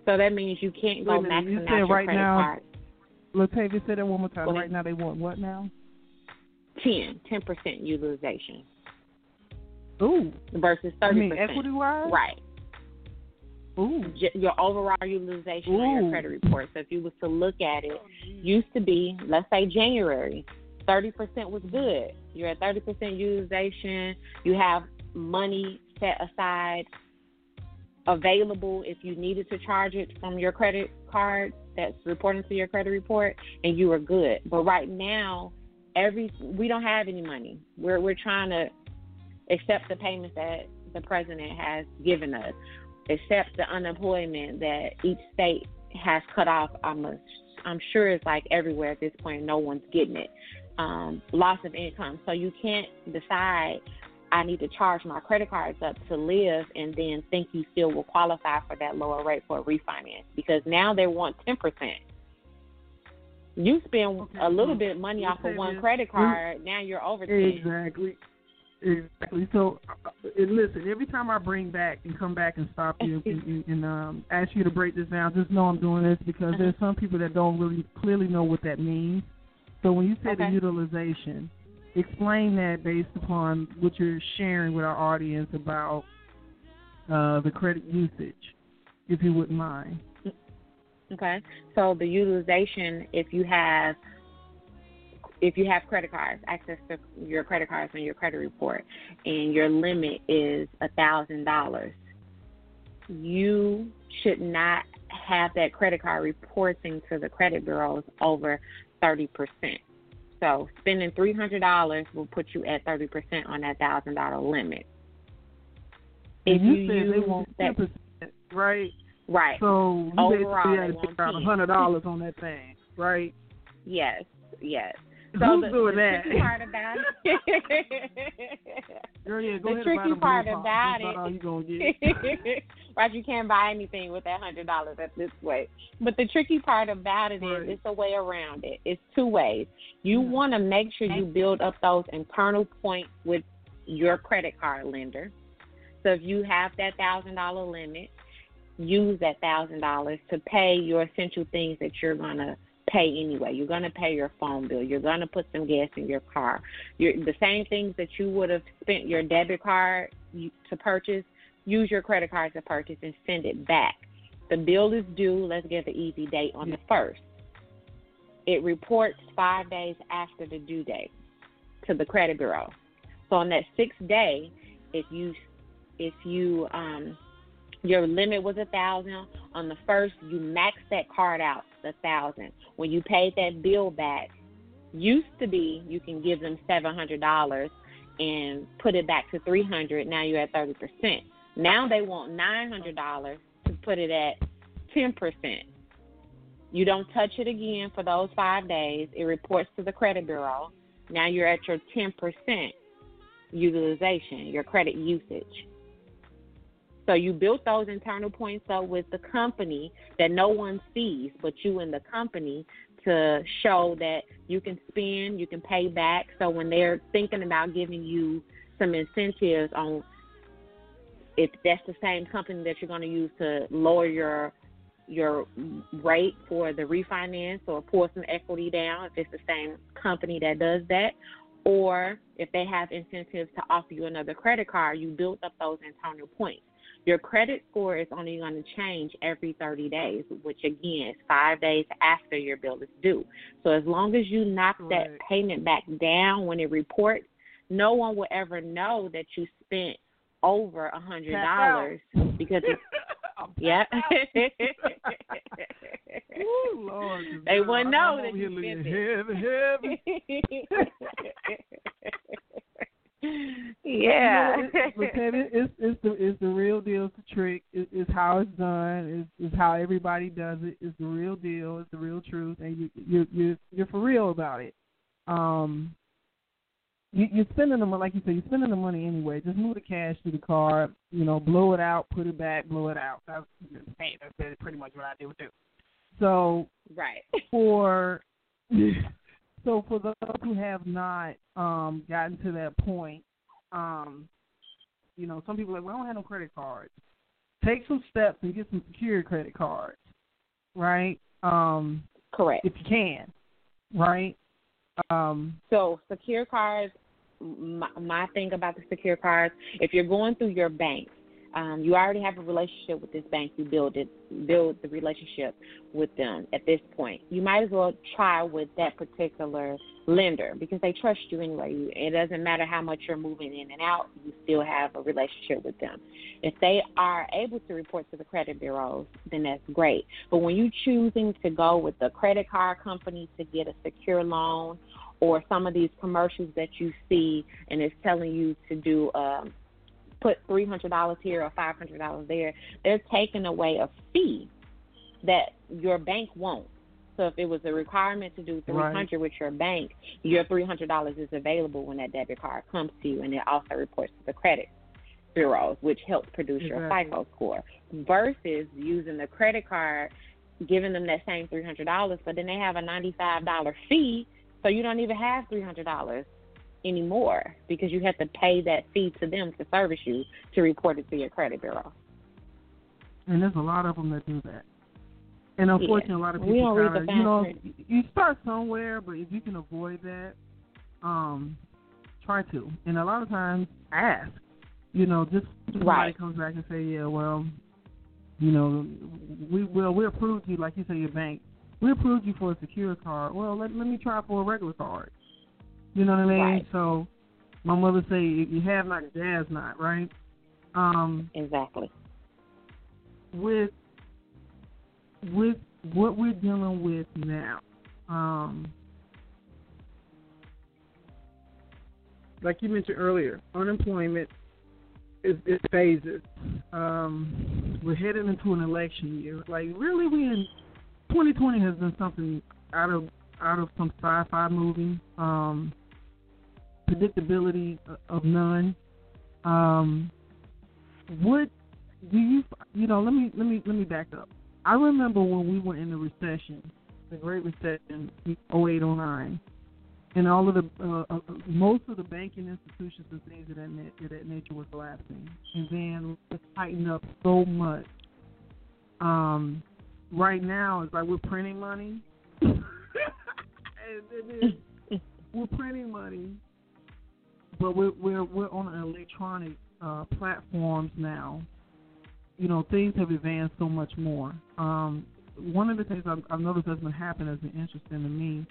So that means you can't go maxing you out your right credit now, card. Latavia, say that one more time. Right now, they want what now? 10, 10% utilization. Ooh. Versus 30%. You mean equity wise? Right. Ooh. Your overall utilization Ooh. on your credit report. So if you was to look at it, used to be, let's say January, 30% was good. You're at 30% utilization. You have money set aside available if you needed to charge it from your credit card that's reporting to your credit report and you are good. But right now, every we don't have any money. We're we're trying to accept the payments that the president has given us, accept the unemployment that each state has cut off. I'm a, I'm sure it's like everywhere at this point. No one's getting it um, loss of income. So you can't decide I need to charge my credit cards up to live and then think you still will qualify for that lower rate for a refinance because now they want 10%. You spend a little bit of money off of one credit card, now you're over 10. Exactly. Exactly. So, uh, listen. Every time I bring back and come back and stop you and, and, and um, ask you to break this down, just know I'm doing this because there's some people that don't really clearly know what that means. So when you say okay. the utilization, explain that based upon what you're sharing with our audience about uh, the credit usage, if you wouldn't mind. Okay. So the utilization, if you have if you have credit cards, access to your credit cards on your credit report, and your limit is a thousand dollars, you should not have that credit card reporting to the credit bureaus over 30%. So spending three hundred dollars will put you at thirty percent on that thousand dollar limit. If you, you said they want ten right? Right. So you Overall, basically had to pay around a hundred dollars on that thing, right? Yes, yes. So Who's the, doing the that? tricky part about it. Girl, yeah, go the tricky part about it. Right, you can't buy anything with that hundred dollars at this way. But the tricky part about it right. is it's a way around it. It's two ways. You yeah. want to make sure you build up those internal points with your credit card lender. So if you have that thousand dollar limit, use that thousand dollars to pay your essential things that you're gonna pay anyway. You're gonna pay your phone bill. You're gonna put some gas in your car. You're, the same things that you would have spent your debit card to purchase. Use your credit card to purchase and send it back. The bill is due. Let's get the easy date on the first. It reports five days after the due date to the credit bureau. So on that sixth day, if you if you um your limit was a thousand. On the first, you max that card out a thousand. When you paid that bill back, used to be you can give them seven hundred dollars and put it back to three hundred. Now you're at thirty percent. Now they want nine hundred dollars to put it at ten percent. You don't touch it again for those five days. It reports to the credit bureau. Now you're at your ten percent utilization, your credit usage. So you built those internal points up with the company that no one sees but you and the company to show that you can spend, you can pay back. So when they're thinking about giving you some incentives on if that's the same company that you're going to use to lower your your rate for the refinance or pour some equity down if it's the same company that does that or if they have incentives to offer you another credit card you build up those internal points your credit score is only going to change every 30 days, which again is five days after your bill is due. So as long as you knock right. that payment back down when it reports, no one will ever know that you spent over a hundred dollars because it's yeah. Ooh, Lord, they wouldn't know that you spent it. Heavy, heavy. yeah. You know, it, it's it's the it's the real deal. It's the trick. It, it's how it's done. It's, it's how everybody does it. It's the real deal. It's the real truth, and you you you you're for real about it. Um, you, you're spending the money, like you said, you're spending the money anyway. Just move the cash to the card. You know, blow it out, put it back, blow it out. That's hey, that's pretty much what I do too. So right for so for those who have not um, gotten to that point, um, you know, some people are like, well, I don't have no credit cards. Take some steps and get some secure credit cards, right? Um, Correct. If you can, right? Um, so secure cards. My, my thing about the secure cards, if you're going through your bank, um, you already have a relationship with this bank. You build it, build the relationship with them at this point. You might as well try with that particular lender because they trust you anyway. It doesn't matter how much you're moving in and out. You still have a relationship with them. If they are able to report to the credit bureaus, then that's great. But when you're choosing to go with the credit card company to get a secure loan, or some of these commercials that you see and it's telling you to do um, put three hundred dollars here or five hundred dollars there, they're taking away a fee that your bank won't. So if it was a requirement to do three hundred right. with your bank, your three hundred dollars is available when that debit card comes to you, and it also reports to the credit bureaus, which helps produce exactly. your FICO score. Versus using the credit card, giving them that same three hundred dollars, but then they have a ninety five dollar fee, so you don't even have three hundred dollars anymore because you have to pay that fee to them to service you to report it to your credit bureau. And there's a lot of them that do that. And unfortunately, yeah. a lot of people kind of, you know, you start somewhere, but if you can avoid that, um, try to. And a lot of times, ask. You know, just somebody right. comes back and say, yeah, well, you know, we will we approved you, like you say, your bank. We approved you for a secure card. Well, let let me try for a regular card. You know what I mean? Right. So my mother say you have not, jazz not, right? Um, exactly. With with what we're dealing with now, um, like you mentioned earlier, unemployment is, is phases. Um, we're heading into an election year. Like really, we in 2020 has been something out of out of some sci-fi movie. Um, predictability of none. Um, what do you you know? Let me let me let me back up. I remember when we were in the recession, the Great Recession, 0809 and all of the uh, uh, most of the banking institutions and things of that, that nature were collapsing, and then it tightened up so much. Um, right now, it's like we're printing money, and then we're printing money, but we're we're we're on electronic uh, platforms now. You know, things have advanced so much more. Um, one of the things I've, I've noticed that's been happening has been interesting to me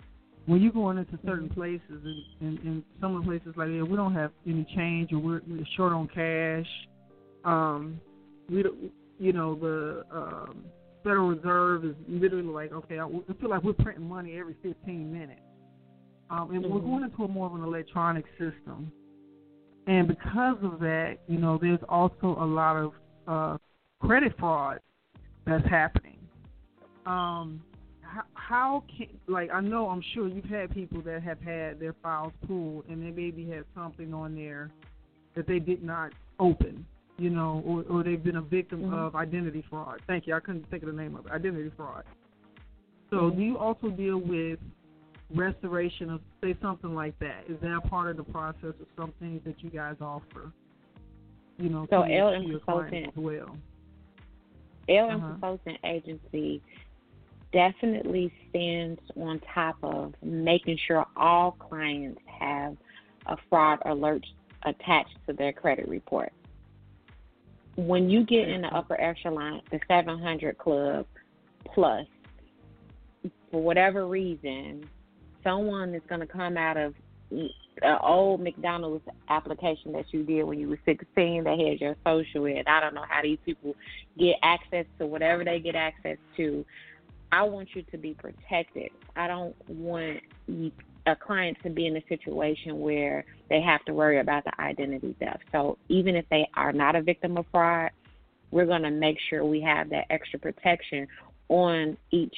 when you're going into certain mm-hmm. places and, and, and some of the places like yeah, we don't have any change or we're, we're short on cash. Um, we don't, you know the um, Federal Reserve is literally like okay, I feel like we're printing money every 15 minutes, um, and mm-hmm. we're going into a more of an electronic system. And because of that, you know, there's also a lot of uh, credit fraud that's happening. Um, how, how can like I know I'm sure you've had people that have had their files pulled and they maybe had something on there that they did not open, you know, or or they've been a victim mm-hmm. of identity fraud. Thank you. I couldn't think of the name of it. Identity fraud. So mm-hmm. do you also deal with restoration of say something like that? Is that part of the process of something that you guys offer? You know, so LM to Consultant as well. LM uh-huh. Consultant Agency definitely stands on top of making sure all clients have a fraud alert attached to their credit report. When you get in the upper echelon, the 700 club plus, for whatever reason, someone is going to come out of an old McDonald's application that you did when you were 16 that had your social in. I don't know how these people get access to whatever they get access to I want you to be protected. I don't want a client to be in a situation where they have to worry about the identity theft. So even if they are not a victim of fraud, we're going to make sure we have that extra protection on each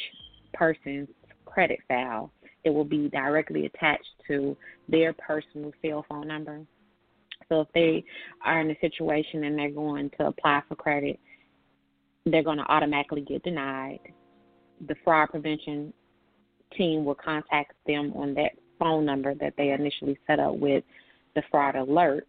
person's credit file. It will be directly attached to their personal cell phone number. So if they are in a situation and they're going to apply for credit, they're going to automatically get denied the fraud prevention team will contact them on that phone number that they initially set up with the fraud alert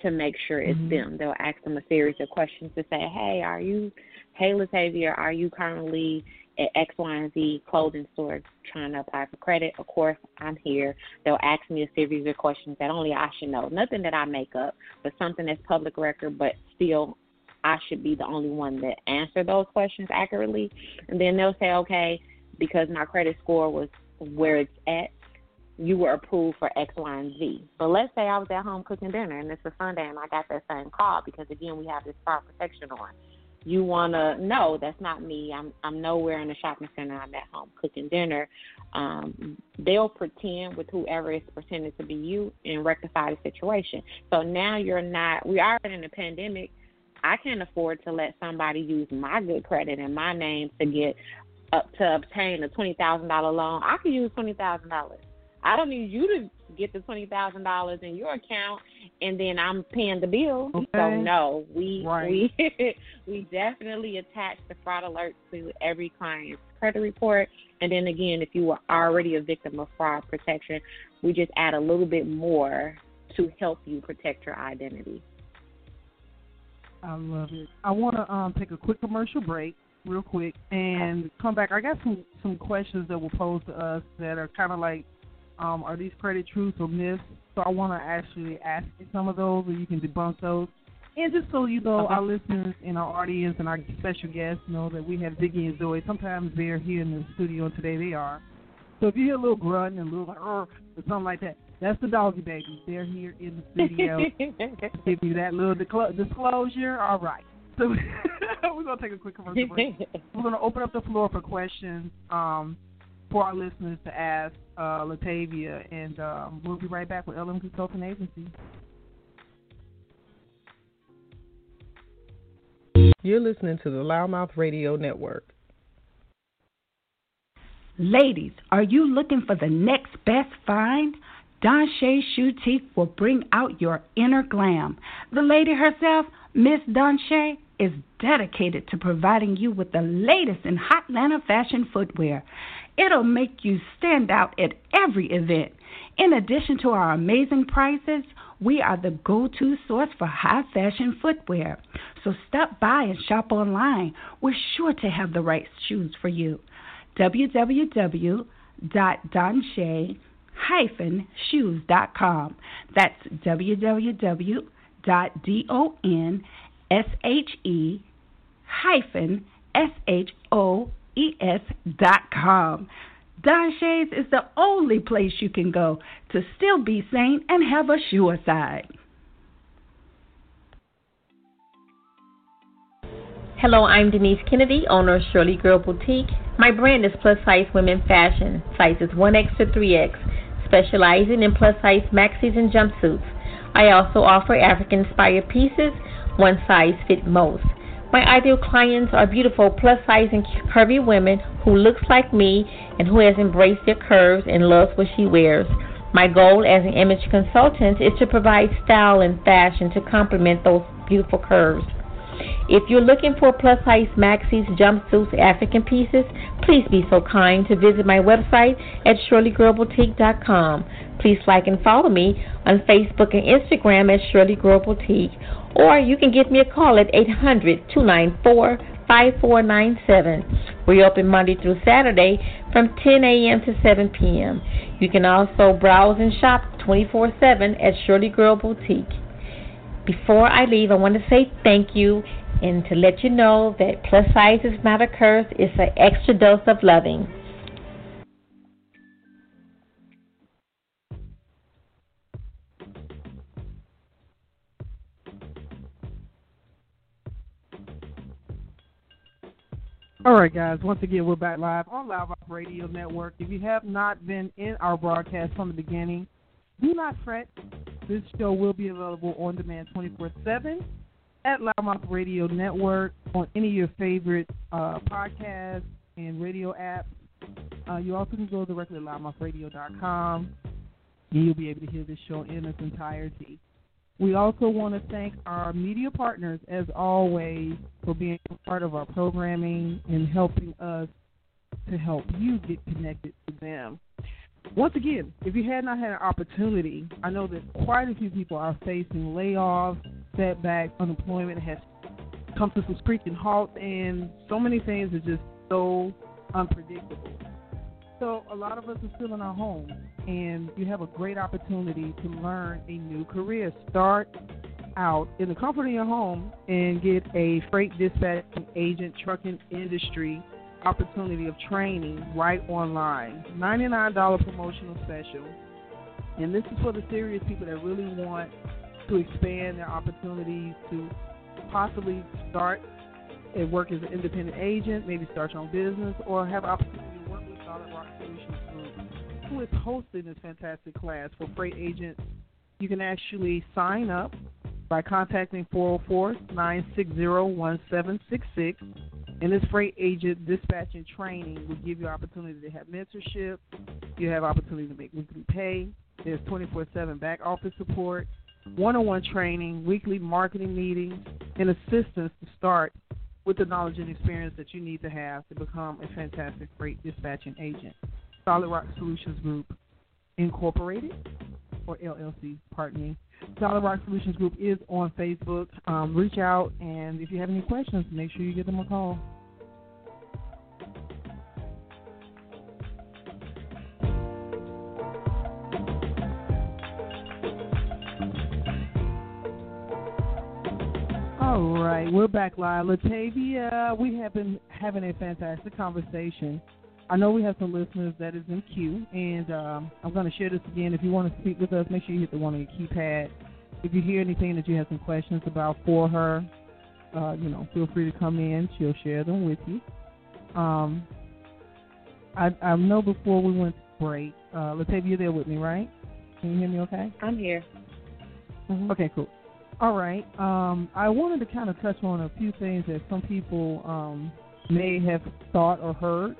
to make sure it's mm-hmm. them. They'll ask them a series of questions to say, Hey, are you hey Latavia, are you currently at X, Y, and Z clothing store trying to apply for credit? Of course, I'm here. They'll ask me a series of questions that only I should know. Nothing that I make up, but something that's public record, but still I should be the only one that answer those questions accurately. And then they'll say, okay, because my credit score was where it's at, you were approved for X, Y, and Z. But let's say I was at home cooking dinner and it's a Sunday and I got that same call because again we have this fraud protection on. You wanna know that's not me. I'm I'm nowhere in the shopping center. I'm at home cooking dinner. Um, they'll pretend with whoever is pretending to be you and rectify the situation. So now you're not. We are in a pandemic I can't afford to let somebody use my good credit in my name to get up to obtain a twenty thousand dollar loan. I can use twenty thousand dollars. I don't need you to get the twenty thousand dollars in your account and then I'm paying the bill. Okay. So no, we right. we we definitely attach the fraud alert to every client's credit report. And then again, if you were already a victim of fraud protection, we just add a little bit more to help you protect your identity. I love it. I want to um, take a quick commercial break, real quick, and come back. I got some some questions that were posed to us that are kind of like, um, are these credit truths or myths? So I want to actually ask you some of those, or you can debunk those. And just so you know, our listeners and our audience and our special guests know that we have Ziggy and Zoe. Sometimes they're here in the studio, and today they are. So if you hear a little grunt and a little like, or something like that, that's the doggy babies. They're here in the studio. give you that little disclosure. All right. So we're gonna take a quick commercial break. we're gonna open up the floor for questions. Um, for our listeners to ask uh, Latavia, and um, we'll be right back with LM Consulting Agency. You're listening to the Loudmouth Radio Network. Ladies, are you looking for the next best find? Donshe Shoutique will bring out your inner glam. The lady herself, Miss Donshe, is dedicated to providing you with the latest in hot Atlanta fashion footwear. It'll make you stand out at every event. In addition to our amazing prices, we are the go to source for high fashion footwear. So stop by and shop online. We're sure to have the right shoes for you. www.donshe-shoes.com. That's www.donshe-shoes.com. Don Shades is the only place you can go to still be sane and have a sure side. Hello, I'm Denise Kennedy, owner of Shirley Girl Boutique. My brand is plus size women fashion, sizes 1X to 3X, specializing in plus size maxis and jumpsuits. I also offer African inspired pieces, one size fit most. My ideal clients are beautiful plus size and curvy women who looks like me and who has embraced their curves and loves what she wears. My goal as an image consultant is to provide style and fashion to complement those beautiful curves. If you're looking for plus size maxis, jumpsuits, African pieces, please be so kind to visit my website at ShirleyGirlBoutique.com. Please like and follow me on Facebook and Instagram at Shirley Girl Boutique, or you can give me a call at 800 294 5497. We're open Monday through Saturday from 10 a.m. to 7 p.m. You can also browse and shop 24 7 at Shirley Girl Boutique. Before I leave, I want to say thank you and to let you know that plus size is not a curse, it's an extra dose of loving. All right, guys. Once again, we're back live on Loudmouth Radio Network. If you have not been in our broadcast from the beginning, do not fret. This show will be available on demand 24 7 at Loudmouth Radio Network on any of your favorite uh, podcasts and radio apps. Uh, you also can go directly to loudmouthradio.com and you'll be able to hear this show in its entirety. We also want to thank our media partners, as always, for being part of our programming and helping us to help you get connected to them. Once again, if you had not had an opportunity, I know that quite a few people are facing layoffs, setbacks, unemployment has come to some screeching halt, and so many things are just so unpredictable. So a lot of us are still in our homes, and you have a great opportunity to learn a new career. Start out in the comfort of your home and get a freight dispatching agent trucking industry opportunity of training right online. $99 promotional special. And this is for the serious people that really want to expand their opportunities to possibly start and work as an independent agent, maybe start your own business, or have opportunity Solid Rock Solutions Group, who is hosting this fantastic class for freight agents. You can actually sign up by contacting 404-960-1766. And this freight agent dispatching training will give you opportunity to have mentorship. You have opportunity to make weekly pay. There's 24/7 back office support, one-on-one training, weekly marketing meetings, and assistance to start with the knowledge and experience that you need to have to become a fantastic freight dispatching agent. Solid Rock Solutions Group Incorporated, or LLC, me. Solid Rock Solutions Group is on Facebook. Um, reach out, and if you have any questions, make sure you give them a call. All right, we're back live. Latavia, we have been having a fantastic conversation. I know we have some listeners that is in queue, and um, I'm going to share this again. If you want to speak with us, make sure you hit the one on your keypad. If you hear anything that you have some questions about for her, uh, you know, feel free to come in. She'll share them with you. Um, I I know before we went to break, uh, Latavia, you're there with me, right? Can you hear me? Okay. I'm here. Mm-hmm. Okay, cool. All right. Um, I wanted to kind of touch on a few things that some people um, may have thought or heard,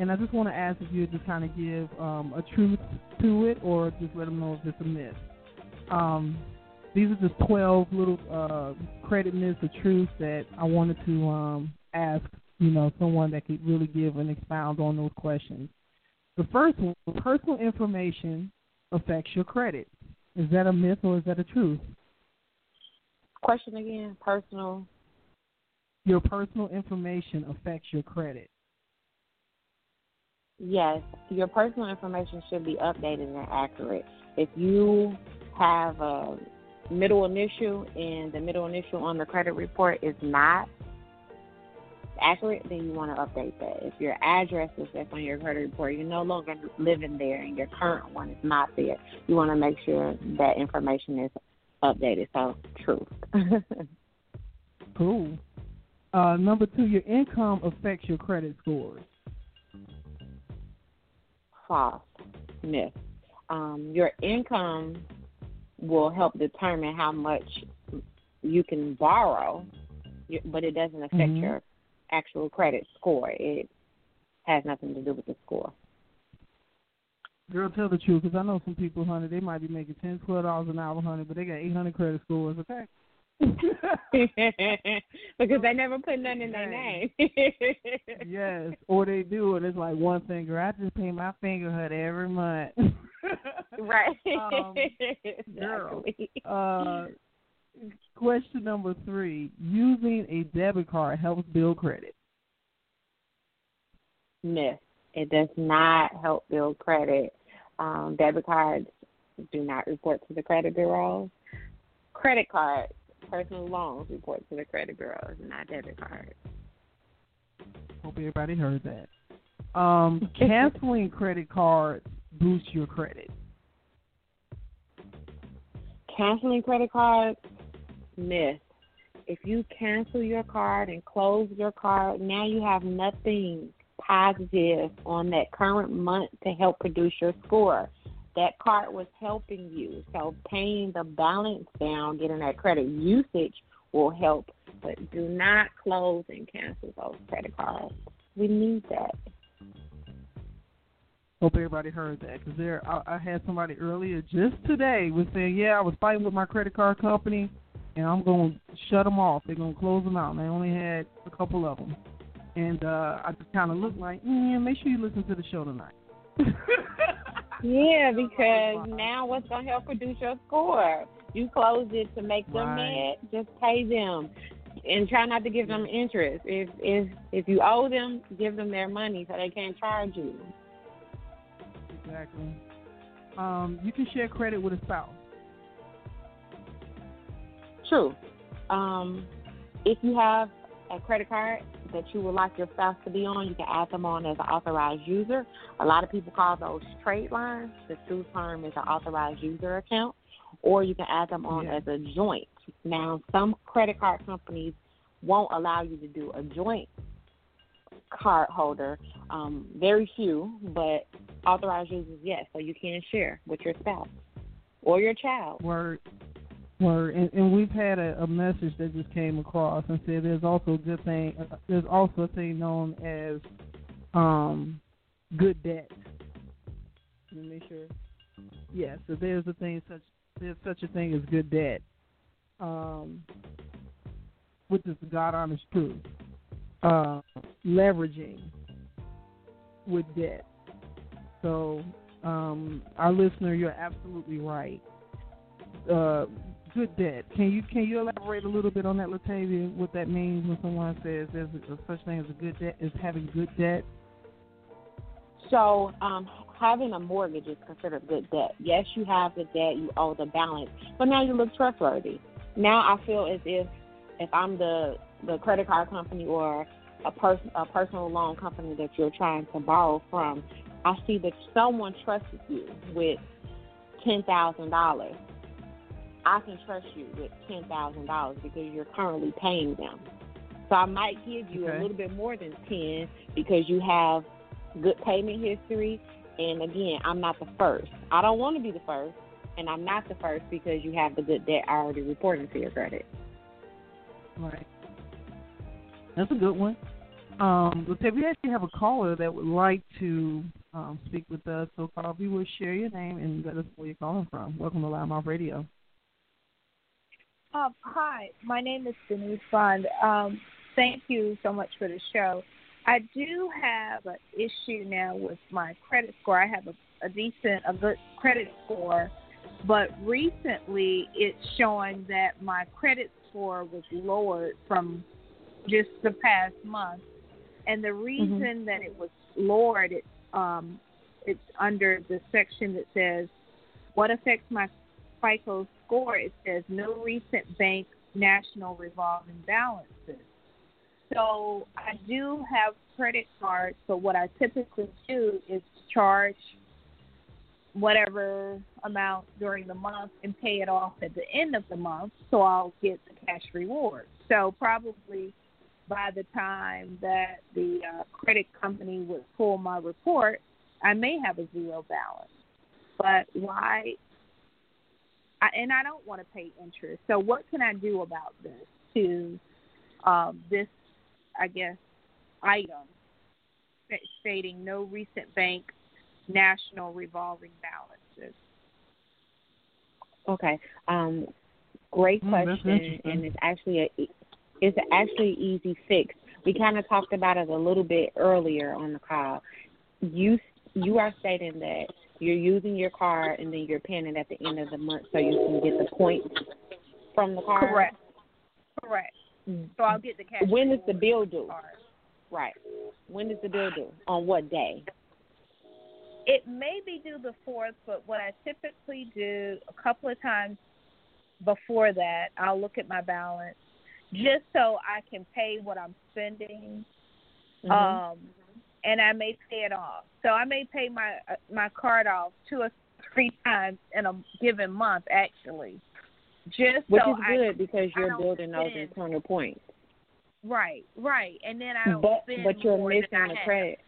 and I just want to ask if you would just kind of give um, a truth to it, or just let them know if it's a myth. Um, these are just 12 little uh, credit myths or truths that I wanted to um, ask, you know, someone that could really give and expound on those questions. The first one, personal information affects your credit. Is that a myth or is that a truth? Question again, personal. Your personal information affects your credit. Yes, your personal information should be updated and accurate. If you have a middle initial and the middle initial on the credit report is not accurate, then you want to update that. If your address is that's on your credit report, you're no longer living there and your current one is not there, you want to make sure that information is updated. So, truth. cool. Uh, number two, your income affects your credit scores. False. Myth. Um, your income will help determine how much you can borrow, but it doesn't affect mm-hmm. your actual credit score. It has nothing to do with the score. Girl, tell the truth, because I know some people, honey, they might be making ten, twelve dollars an hour, honey, but they got eight hundred credit scores. Okay. because they never put nothing in their name. yes, or they do, and it's like one finger. I just pay my Fingerhut every month. right. Um, girl. Uh, question number three: Using a debit card helps build credit. Myth. It does not help build credit. Um, debit cards do not report to the credit bureaus. Credit cards, personal loans report to the credit bureaus, not debit cards. Hope everybody heard that. Um, canceling credit cards boosts your credit. Canceling credit cards, myth. If you cancel your card and close your card, now you have nothing positive on that current month to help produce your score. That card was helping you. So paying the balance down, getting that credit usage will help. But do not close and cancel those credit cards. We need that. Hope everybody heard that because there, I, I had somebody earlier just today was saying, "Yeah, I was fighting with my credit card company, and I'm going to shut them off. They're going to close them out." And I only had a couple of them. And uh, I just kind of looked like, yeah, make sure you listen to the show tonight. yeah, because now what's going to help produce your score? You close it to make them right. mad, just pay them. And try not to give them interest. If if if you owe them, give them their money so they can't charge you. Exactly. Um, you can share credit with a spouse. True. Um, if you have a credit card that you would like your spouse to be on, you can add them on as an authorized user. A lot of people call those trade lines. The true term is an authorized user account, or you can add them on yeah. as a joint. Now, some credit card companies won't allow you to do a joint card holder. Um, very few, but authorized users, yes. So you can share with your spouse or your child. Word. Word. And, and we've had a, a message that just came across and said there's also a good thing. Uh, there's also a thing known as um, good debt. Let me make sure. Yes, yeah, so there's a thing such there's such a thing as good debt, um, which is God honest truth. Uh, leveraging with debt. So, um, our listener, you're absolutely right. Uh, good debt. Can you can you elaborate a little bit on that, Latavia? What that means when someone says there's a, such thing as a good debt is having good debt. So, um, having a mortgage is considered good debt. Yes, you have the debt, you owe the balance, but now you look trustworthy. Now I feel as if if I'm the the credit card company or a person a personal loan company that you're trying to borrow from, I see that someone trusted you with ten thousand dollars. I can trust you with ten thousand dollars because you're currently paying them. So I might give you okay. a little bit more than ten because you have good payment history. And again, I'm not the first. I don't want to be the first, and I'm not the first because you have the good debt already reporting to your credit. Right. That's a good one. Um, if we actually have a caller that would like to um, speak with us, so call if you will share your name and let us know where you're calling from. Welcome to Loudmouth Radio. Um, hi, my name is Denise Bond. Um, thank you so much for the show. I do have an issue now with my credit score. I have a, a decent, a good credit score, but recently it's showing that my credit score was lowered from just the past month, and the Mm-hmm. reason mm-hmm. that it was lowered, it, um, it's under the section that says what affects my FICO score. It says no recent bank national revolving balances. So I do have credit cards. So what I typically do is charge whatever amount during the month and pay it off at the end of the month. So I'll get the cash reward. So probably by the time that the uh, credit company would pull my report, I may have a zero balance. But why? I, and I don't want to pay interest. So what can I do about this to um, this I guess, item stating no recent bank national revolving balances. Okay. Um, great question, mm, and it's actually a it's actually easy fix. We kind of talked about it a little bit earlier on the call. You you are stating that you're using your card and then you're paying it at the end of the month so you can get the points from the card. Correct. Correct. So I'll get the cash. When is the bill due? Right. When is the bill due? On what day? It may be due the fourth, but what I typically do a couple of times before that, I'll look at my balance just so I can pay what I'm spending. Mm-hmm. Um, and I may pay it off. So I may pay my uh, my card off two or three times in a given month, actually just which so is good I, because you're building spend. those internal points. Right, right, and then I don't but spend but you're missing the credit.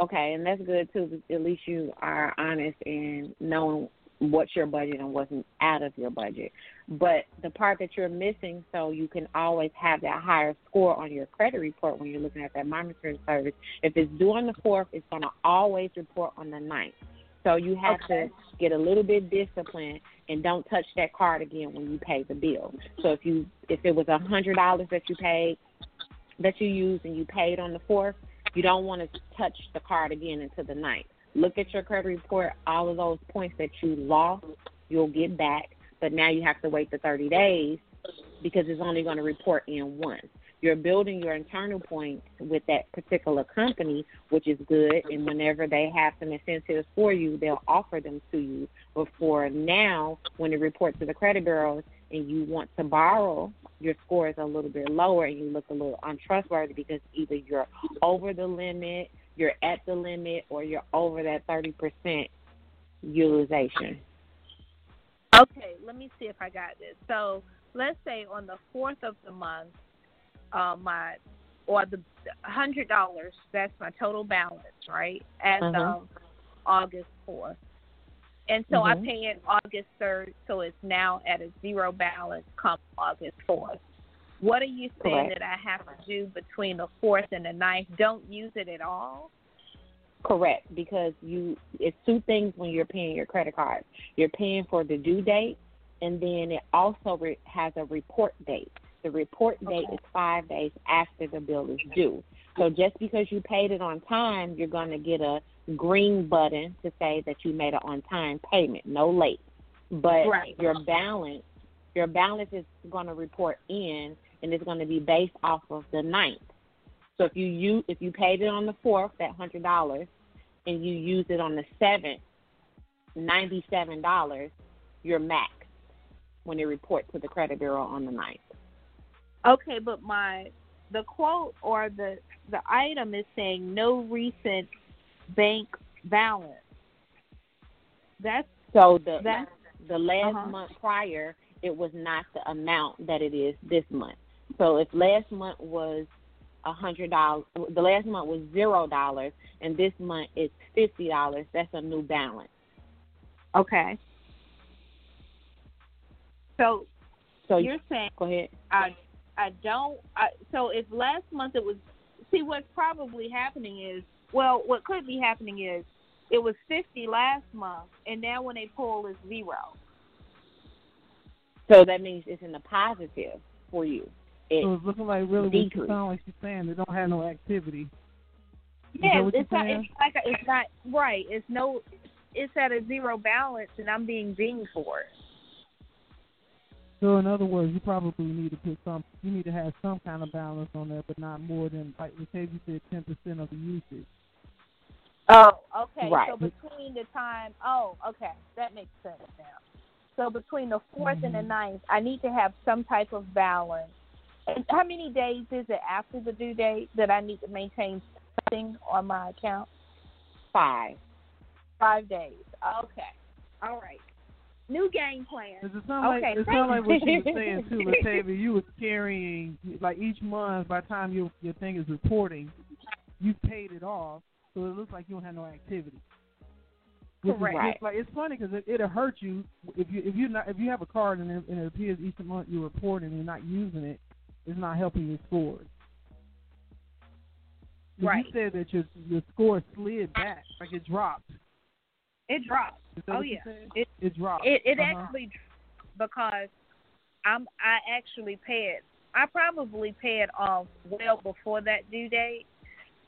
Okay, and that's good too. At least you are honest in knowing what's your budget and what's out of your budget. But the part that you're missing, so you can always have that higher score on your credit report when you're looking at that monitoring service. If it's due on the fourth, it's going to always report on the ninth. So you have okay. to get a little bit disciplined and don't touch that card again when you pay the bill. So if you if it was a hundred dollars that you paid that you used and you paid on the fourth, you don't want to touch the card again until the ninth. Look at your credit report. All of those points that you lost, you'll get back. But now you have to wait the 30 days because it's only going to report in once. You're building your internal points with that particular company, which is good. And whenever they have some incentives for you, they'll offer them to you. But for now, when it reports to the credit bureaus and you want to borrow, your score is a little bit lower and you look a little untrustworthy because either you're over the limit, you're at the limit, or you're over that 30% utilization. Okay, let me see if I got this. So let's say on the fourth of the month, uh, my or the hundred dollars. That's my total balance, right? As Uh-huh. of August fourth, and so Mhm. I pay it August third, so it's now at a zero balance come August fourth. What are you saying Correct. that I have to do between the fourth and the ninth? Don't use it at all. Correct, because you it's two things when you're paying your credit card. You're paying for the due date, and then it also re- has a report date. The report date Okay. is five days after the bill is due. So just because you paid it on time, you're going to get a green button to say that you made an on time payment, no late. But Right. your balance, your balance is going to report in, and it's going to be based off of the ninth. So if you use, if you paid it on the fourth, that hundred dollars, and you use it on the seventh, ninety seven dollars, you're max when it reports to the credit bureau on the ninth. Okay, but my the quote or the the item is saying no recent bank balance. That's So the That- the last uh-huh. month prior, it was not the amount that it is this month. So if last month was a hundred dollars. The last month was zero dollars, and this month it's fifty dollars. That's a new balance. Okay. So, so you're saying go ahead. I I don't. I, so if last month it was, see what's probably happening is well, what could be happening is it was fifty last month, and now when they pull it's zero. So that means it's in the positive for you. It so it's looking like really decreased. what sound like she's saying they don't have no activity. Yeah, it's not. It's like a, it's not right. It's no. It's at a zero balance, and I'm being dinged for it. So in other words, you probably need to put some. You need to have some kind of balance on there, but not more than like you said ten percent of the usage. Oh, okay. Right. So between the time, oh, okay, that makes sense now. So between the 4th mm-hmm. and the ninth, I need to have some type of balance. And how many days is it after the due date that I need to maintain something on my account? Five. Five days. Okay. All right. New game plan. Does it sound okay, like it sound like what you were saying too, Latavia? You were carrying like each month. By the time your your thing is reporting, you've paid it off, so it looks like you don't have no activity. Correct. Right. Like it's funny because it, it'll hurt you if you if you not if you have a card and it, and it appears each month you report and you're not using it, it's not helping your scores. Right. You said that your your score slid back, like it dropped. It dropped. Oh yeah. It It dropped. it it Uh-huh. actually because I'm I actually paid. I probably paid off well before that due date.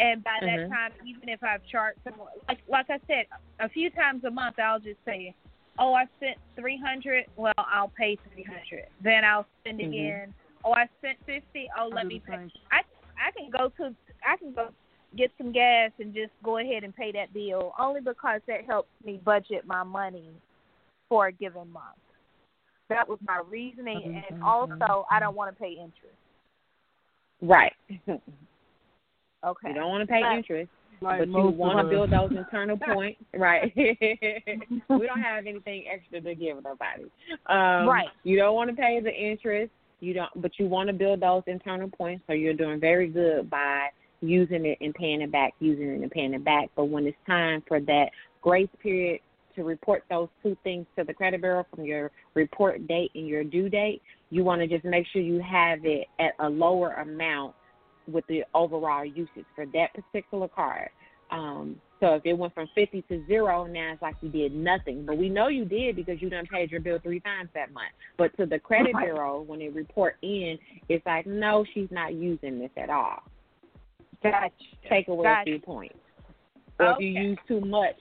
And by that Mhm. time, even if I've charged someone, like like I said, a few times a month, I'll just say, "Oh, I spent three hundred. Well, I'll pay three hundred. Then I'll spend Mhm. again. Oh, I spent fifty. Oh, let me the pay. same. I I can go to I can go get some gas and just go ahead and pay that bill only because that helps me budget my money for a given month. That was my reasoning, I do the and same also I don't want to pay interest. Right. Okay. You don't want to pay But- interest, Like but you want to build those internal points. Right. we don't have anything extra to give nobody. Um, Right. You don't want to pay the interest. You don't, but you want to build those internal points. So you're doing very good by using it and paying it back, using it and paying it back. But when it's time for that grace period to report those two things to the credit bureau from your report date and your due date, you want to just make sure you have it at a lower amount with the overall usage for that particular card. Um, so if it went from 50 to zero, now it's like you did nothing. But we know you did because you done paid your bill three times that month. But to the credit Right. bureau, when they report in, it's like, no, she's not using this at all. Gotcha. Take away Gotcha. a few points. Or if you use too much,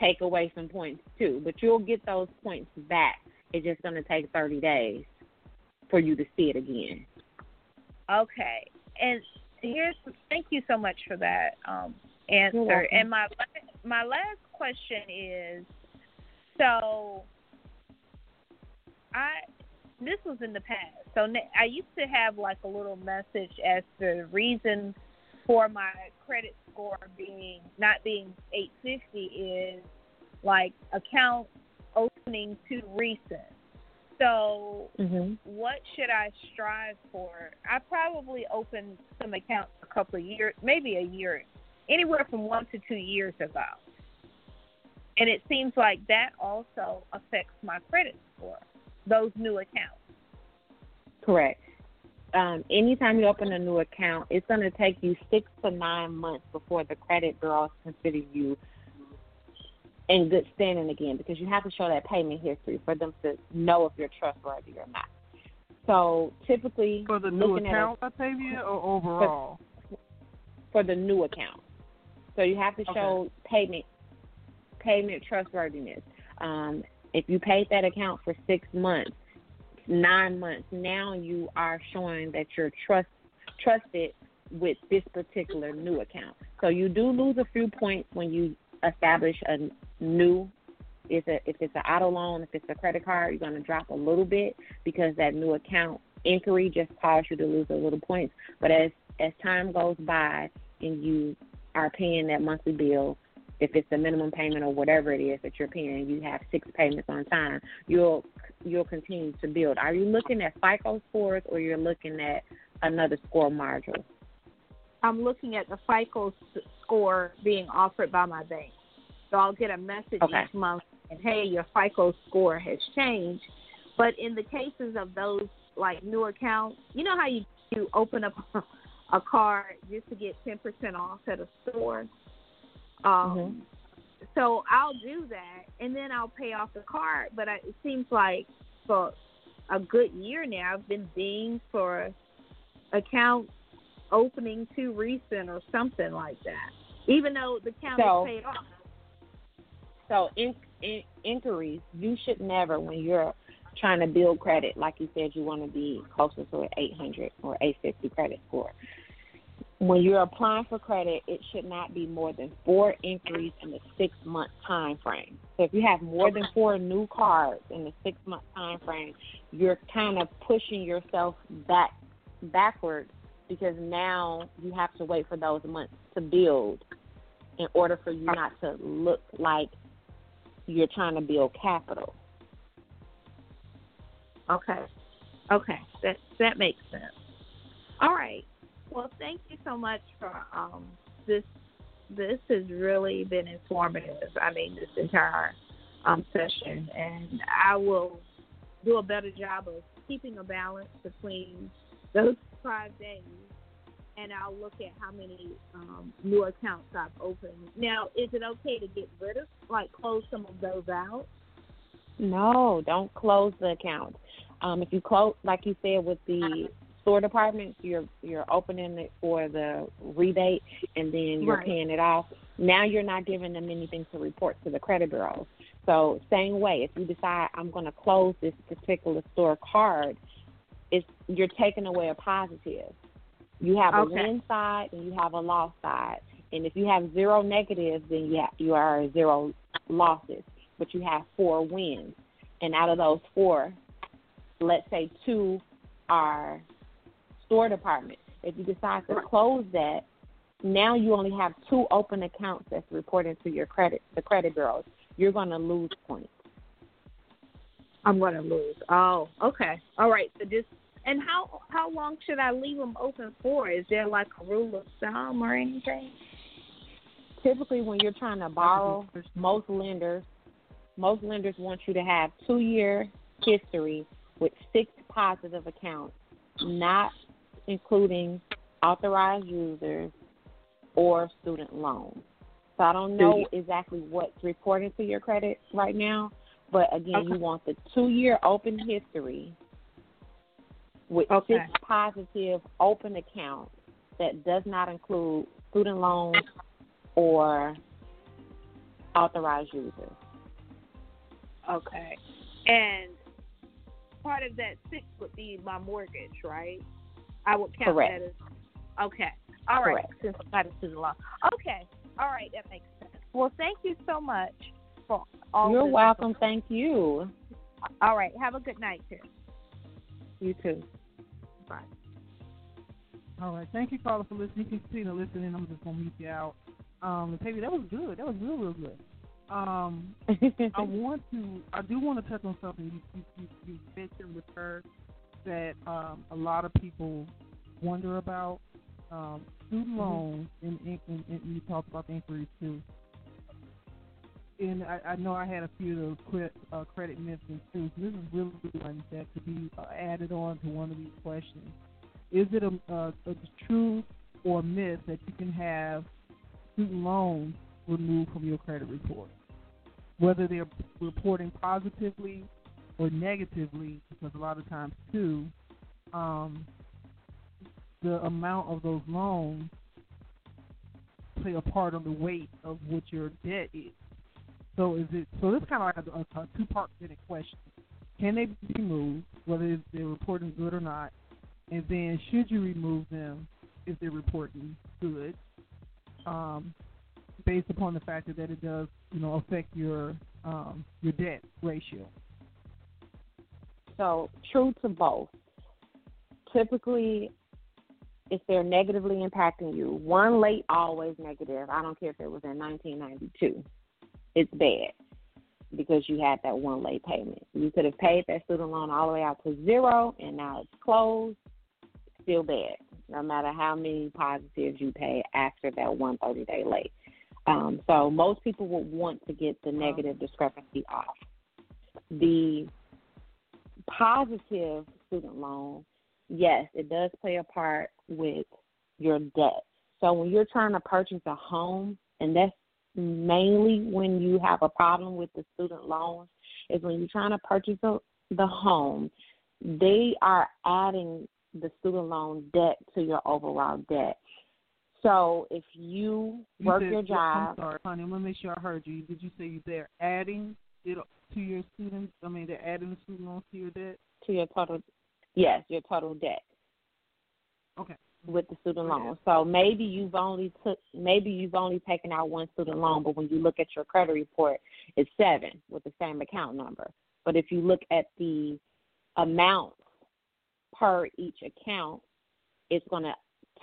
take away some points too. But you'll get those points back. It's just going to take 30 days for you to see it again. Okay. And here's thank you so much for that um, answer. And my my last question is, so I this was in the past. So I used to have like a little message as to the reason for my credit score being not being 850 is like account opening too recent. So Mm-hmm. what should I strive for? I probably opened some accounts a couple of years, maybe a year, anywhere from one to two years ago. And it seems like that also affects my credit score, those new accounts. Correct. Um, anytime you open a new account, it's going to take you six to nine months before the credit bureaus consider you in good standing again because you have to show that payment history for them to know if you're trustworthy or not. So typically, For the new looking a- account, Octavia, or overall? for the new account. So you have to Okay. show payment payment trustworthiness. Um, if you paid that account for six months, nine months, now you are showing that you're trust trusted with this particular new account. So you do lose a few points when you establish a new if a, if it's an auto loan, if it's a credit card, you're going to drop a little bit because that new account inquiry just caused you to lose a little points. But as as time goes by and you are paying that monthly bill, if it's a minimum payment or whatever it is that you're paying, you have six payments on time. You'll you'll continue to build. Are you looking at FICO scores or you're looking at another score module? I'm looking at the FICO score being offered by my bank. So I'll get a message okay. each month and hey, your FICO score has changed. But in the cases of those like new accounts, you know how you you open up a card just to get ten percent off at a store. Um, mm-hmm. So I'll do that, and then I'll pay off the card. But I, it seems like for a good year now, I've been dinged for account opening too recent or something like that, even though the account so, is paid off. So in, in, inquiries, you should never, when you're trying to build credit, like you said, you want to be closer to an 800 or 850 credit score. When you're applying for credit, it should not be more than four inquiries in the six month time frame. So if you have more than four new cards in the six month time frame, you're kind of pushing yourself back backwards because now you have to wait for those months to build in order for you not to look like you're trying to build capital. Okay. Okay. That that makes sense. All right. Well, thank you so much for um this this has really been informative. I mean, this entire um session and I will do a better job of keeping a balance between those five days and I'll look at how many um, new accounts I've opened. Now, is it okay to get rid of, like, close some of those out? No, don't close the account. Um, if you close, like you said, with the store departments, you're you're opening it for the rebate, and then you're right. paying it off. Now you're not giving them anything to report to the credit bureaus. So same way, if you decide I'm going to close this particular store card, it's you're taking away a positive. You have okay. a win side and you have a loss side. And if you have zero negatives, then you have, you are zero losses. But you have four wins, and out of those four, let's say two are store department. If you decide to close that, now you only have two open accounts that's reporting to your credit the credit bureaus. You're going to lose points. I'm going to lose. Oh, okay. All right. So just and how how long should I leave them open for? Is there like a rule of thumb or anything? Typically, when you're trying to borrow, most lenders most lenders want you to have two year history with six positive accounts, not including authorized users or student loans. So I don't know exactly what's reported to your credit right now, but again, okay. you want the two year open history with okay. six positive open accounts that does not include student loans or authorized users. Okay. And part of that six would be my mortgage, right? I would count Correct. that as okay. All right. Correct. Since I got a student loan. Okay. All right, that makes sense. Well, thank you so much for all. You're this welcome. Thank you. All right. Have a good night, too. You too. Bye. All right. Thank you, caller, for listening. You can continue to listen, and I'm just gonna mute you out. Um, Peggy, that was good. That was real, real good. Um, I want to, I do want to touch on something you you, you mentioned with her that um, a lot of people wonder about um, student loans, and, and, and, and you talked about the inquiries too. And I, I know I had a few of those credit, uh, credit myths too. So this is really one that could be uh, added on to one of these questions. Is it a, a, a truth or myth that you can have student loans removed from your credit report? Whether they're reporting positively or negatively, because a lot of times too, um, the amount of those loans play a part on the weight of what your debt is. So is it? So this kind of like a, a two-part question: Can they be removed, whether they're reporting good or not? And then, should you remove them if they're reporting good, um, based upon the fact that it does, you know, affect your um, your debt ratio? So true to both. Typically, if they're negatively impacting you, one late always negative. I don't care if it was in 1992 it's bad because you had that one late payment. You could have paid that student loan all the way out to zero, and now it's closed. Still bad. no matter how many positives you pay after that 130 day late. Um, so most people would want to get the negative discrepancy off. The positive student loan, yes, it does play a part with your debt. So when you're trying to purchase a home, and that's mainly when you have a problem with the student loans, is when you're trying to purchase a, the home, they are adding the student loan debt to your overall debt. So if you, you work said, your job, I'm sorry, honey. I'm gonna make sure I heard you. Did you say they're adding it to your students? I mean, they're adding the student loans to your debt. To your total, yes, your total debt. Okay. With the student loan, so maybe you've only took, maybe you've only taken out one student loan, but when you look at your credit report, it's seven with the same account number. But if you look at the amount per each account, it's going to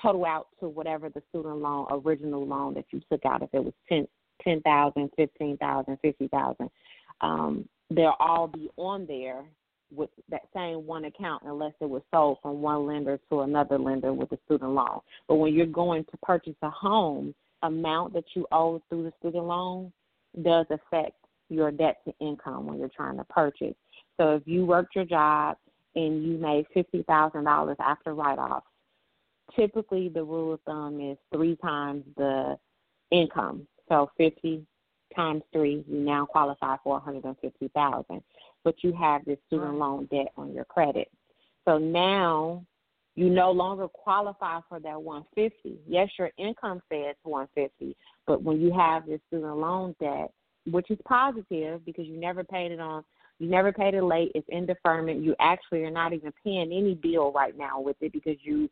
total out to whatever the student loan original loan that you took out. If it was ten ten thousand, fifteen thousand, fifty thousand, um, they'll all be on there with that same one account unless it was sold from one lender to another lender with a student loan. But when you're going to purchase a home, amount that you owe through the student loan does affect your debt to income when you're trying to purchase. So if you worked your job and you made fifty thousand dollars after write off, typically the rule of thumb is three times the income. So fifty times three, you now qualify for one hundred and fifty thousand. But you have this student loan debt on your credit. So now you no longer qualify for that one fifty. Yes, your income says one fifty, but when you have this student loan debt, which is positive because you never paid it on you never paid it late, it's in deferment, you actually are not even paying any bill right now with it because you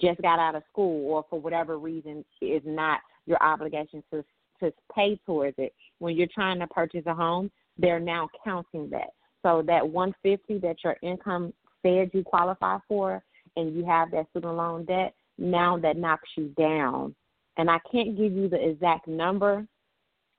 just got out of school or for whatever reason is not your obligation to to pay towards it. When you're trying to purchase a home, they're now counting that. So that 150 that your income said you qualify for, and you have that student loan debt, now that knocks you down. And I can't give you the exact number,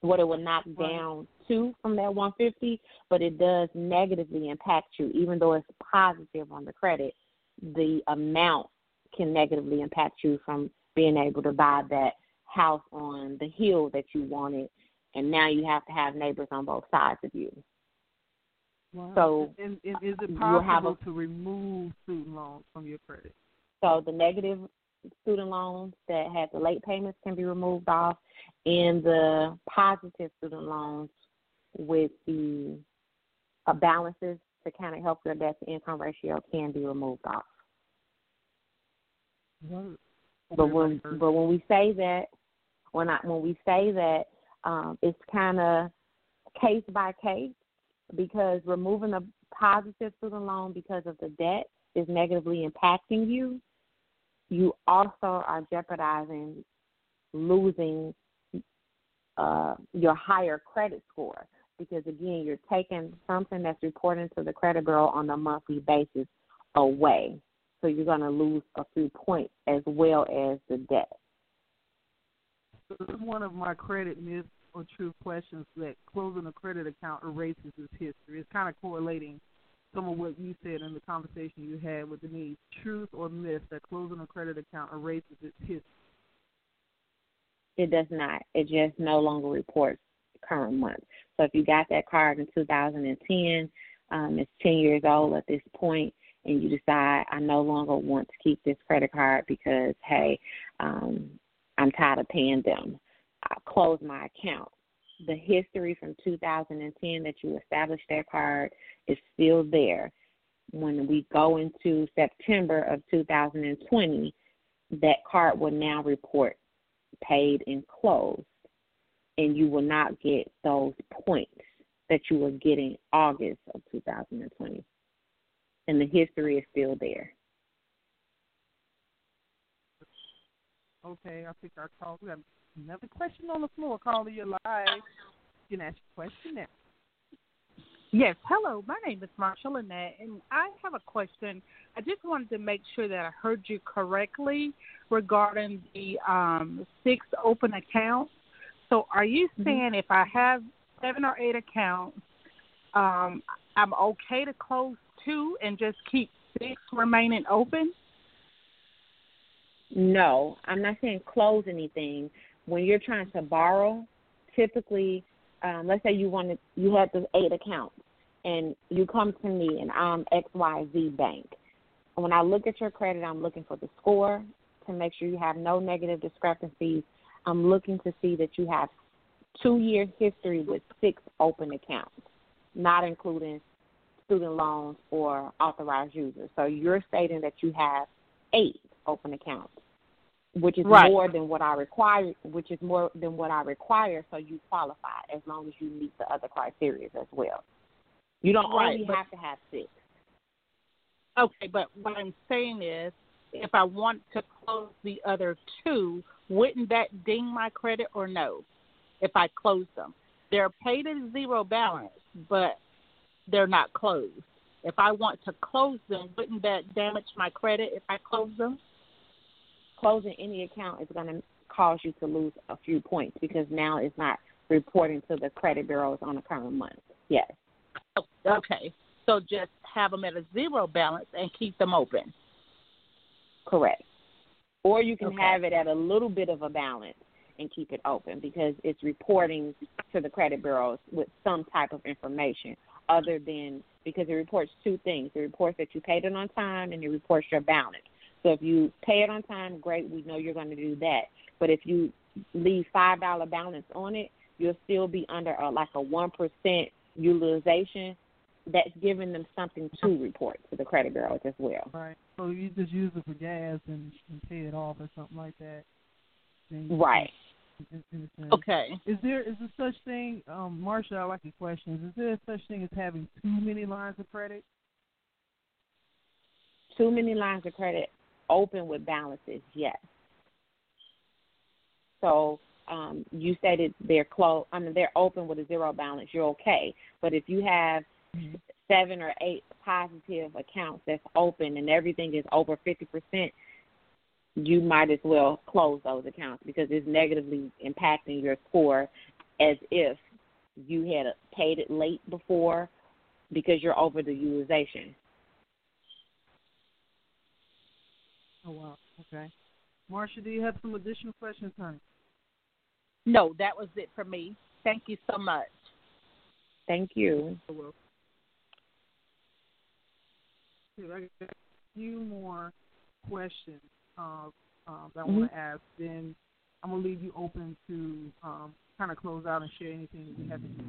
what it would knock down to from that 150, but it does negatively impact you, even though it's positive on the credit. The amount can negatively impact you from being able to buy that house on the hill that you wanted, and now you have to have neighbors on both sides of you. Wow. So, and, and is it you'll have possible a- to remove student loans from your credit? So the negative student loans that had the late payments can be removed off, and the positive student loans with the uh, balances to kind of help your debt to income ratio can be removed off. But when but when we say that, when I when we say that, um, it's kind of case by case because removing a positive student loan because of the debt is negatively impacting you. You also are jeopardizing losing uh, your higher credit score because again you're taking something that's reporting to the credit bureau on a monthly basis away. So you're going to lose a few points as well as the debt. This is one of my credit myths or truth questions that closing a credit account erases its history. It's kind of correlating some of what you said in the conversation you had with Denise. Truth or myth that closing a credit account erases its history. It does not. It just no longer reports current month. So if you got that card in 2010, um, it's 10 years old at this point, and you decide I no longer want to keep this credit card because hey, um, I'm tired of paying them. I close my account. The history from 2010 that you established that card is still there. When we go into September of 2020, that card will now report paid and closed, and you will not get those points that you were getting August of 2020. And the history is still there. Okay, I think our call. We got another question on the floor. Caller, you're live. You can ask your question now. Yes, hello. My name is Marsha Lynette, and I have a question. I just wanted to make sure that I heard you correctly regarding the um, six open accounts. So, are you saying if I have seven or eight accounts, um, I'm okay to close two and just keep six remaining open? No, I'm not saying close anything. When you're trying to borrow, typically, um, let's say you wanted you had the eight accounts, and you come to me and I'm X Y Z Bank. When I look at your credit, I'm looking for the score to make sure you have no negative discrepancies. I'm looking to see that you have two year history with six open accounts, not including student loans or authorized users. So you're stating that you have eight open accounts, which is right. more than what I require, which is more than what I require. So you qualify as long as you meet the other criteria as well. You don't right, only but, have to have six. Okay, but what I'm saying is, if I want to close the other two, wouldn't that ding my credit or no? If I close them, they're paid at zero balance, but they're not closed. If I want to close them, wouldn't that damage my credit if I close them? Closing any account is going to cause you to lose a few points because now it's not reporting to the credit bureaus on a current month. Yes. Oh, okay. So just have them at a zero balance and keep them open. Correct. Or you can okay. have it at a little bit of a balance and keep it open because it's reporting to the credit bureaus with some type of information other than because it reports two things. It reports that you paid it on time and it reports your balance. So if you pay it on time, great, we know you're going to do that. But if you leave five dollar balance on it, you'll still be under a, like a one percent utilization. That's giving them something to report to the credit bureaus as well. Right. So you just use it for gas and, and pay it off or something like that. Right. Okay. Is there is there such thing, um, Marsha? I like your questions. Is there such thing as having too many lines of credit? Too many lines of credit open with balances, yes. So um, you said it. they're closed. I mean, they're open with a zero balance. You're okay. But if you have mm-hmm. seven or eight positive accounts that's open and everything is over fifty percent, you might as well close those accounts because it's negatively impacting your score as if you had paid it late before because you're over the utilization. Oh wow. Okay. Marsha, do you have some additional questions, honey? No, that was it for me. Thank you so much. Thank you. I got a few more questions uh, uh, that I mm-hmm. want to ask. Then I'm gonna leave you open to um, kind of close out and share anything that you haven't.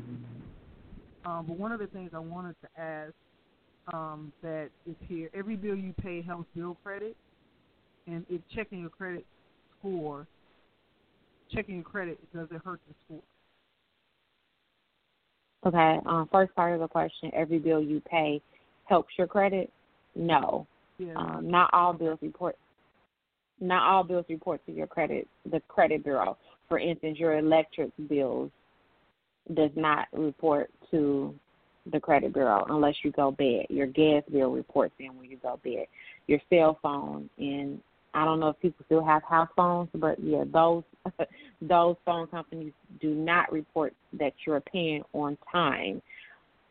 Um, but one of the things I wanted to ask um, that is here: every bill you pay helps build credit, and if checking your credit score, checking your credit, does it hurt the score? Okay. Um, first part of the question: every bill you pay helps your credit. No. Yeah. Um, not all bills report not all bills report to your credit the credit bureau. For instance, your electric bills does not report to the credit bureau unless you go bed. Your gas bill reports in when you go bed. Your cell phone and I don't know if people still have house phones, but yeah, those those phone companies do not report that you're paying on time.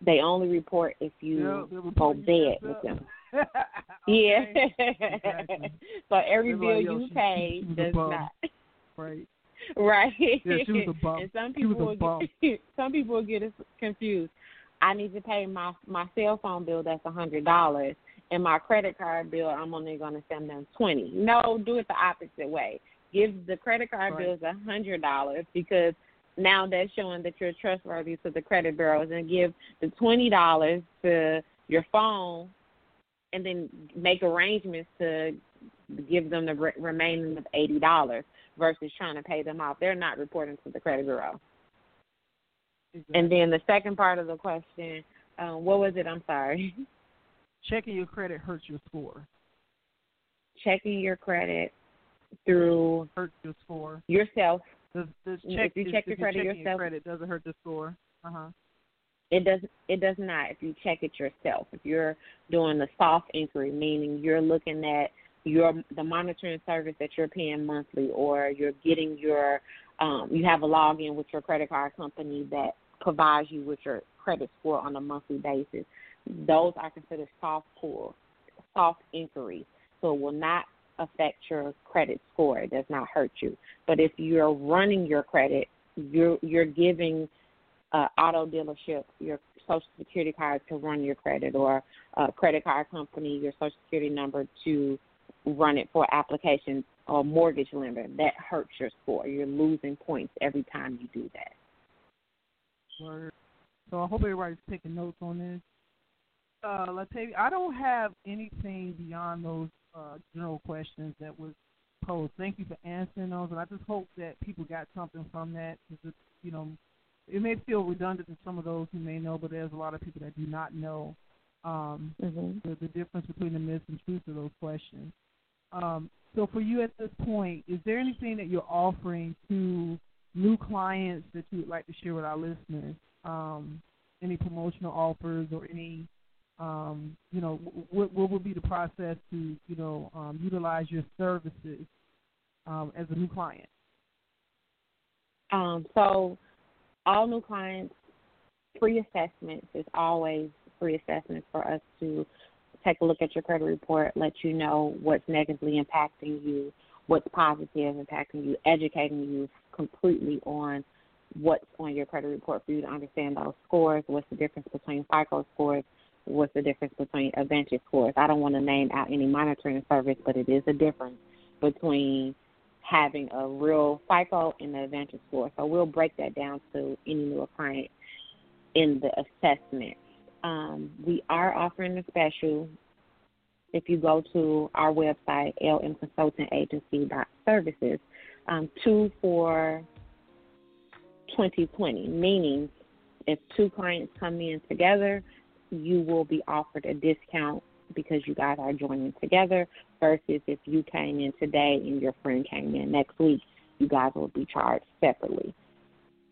They only report if you yeah, go bed with them. yeah. exactly. so every bill like, you she, pay she does not. Right. Right. Yeah, she was a bum. And some people a bum. get some people will get confused. I need to pay my my cell phone bill that's a hundred dollars and my credit card bill I'm only gonna send them twenty. No, do it the opposite way. Give the credit card right. bills a hundred dollars because now that's showing that you're trustworthy to the credit bureaus and give the twenty dollars to your phone and then make arrangements to give them the re- remaining of eighty dollars versus trying to pay them off. They're not reporting to the credit bureau. Exactly. And then the second part of the question, um, what was it? I'm sorry. Checking your credit hurts your score. Checking your credit through hurts your score yourself. Does, does check, if you check your credit yourself, yourself, your credit doesn't hurt the score. Uh huh. It does. It does not. If you check it yourself, if you're doing the soft inquiry, meaning you're looking at your the monitoring service that you're paying monthly, or you're getting your um, you have a login with your credit card company that provides you with your credit score on a monthly basis. Those are considered soft pull, soft inquiries. So it will not affect your credit score. It does not hurt you. But if you're running your credit, you're you're giving uh, auto dealership your social security card to run your credit or a credit card company your social security number to run it for applications or mortgage lender. That hurts your score. You're losing points every time you do that. Word. So I hope everybody's taking notes on this. Uh, Latavia, I don't have anything beyond those uh, general questions that was posed. Thank you for answering those, and I just hope that people got something from that. Because you know, it may feel redundant to some of those who may know, but there's a lot of people that do not know um, mm-hmm. the, the difference between the myths and truths of those questions. Um, so, for you at this point, is there anything that you're offering to new clients that you would like to share with our listeners? Um, any promotional offers or any, um, you know, what, what would be the process to, you know, um, utilize your services um, as a new client? Um, so, all new clients, free assessments is always free assessments for us to take a look at your credit report, let you know what's negatively impacting you, what's positive impacting you, educating you completely on what's on your credit report for you to understand those scores, what's the difference between FICO scores, what's the difference between Advantage scores. I don't want to name out any monitoring service, but it is a difference between having a real FICO and the Advantage score. So we'll break that down to any new client in the assessment um, we are offering a special. If you go to our website, lmconsultingagency.services, um, two for 2020, meaning if two clients come in together, you will be offered a discount because you guys are joining together versus if you came in today and your friend came in next week, you guys will be charged separately.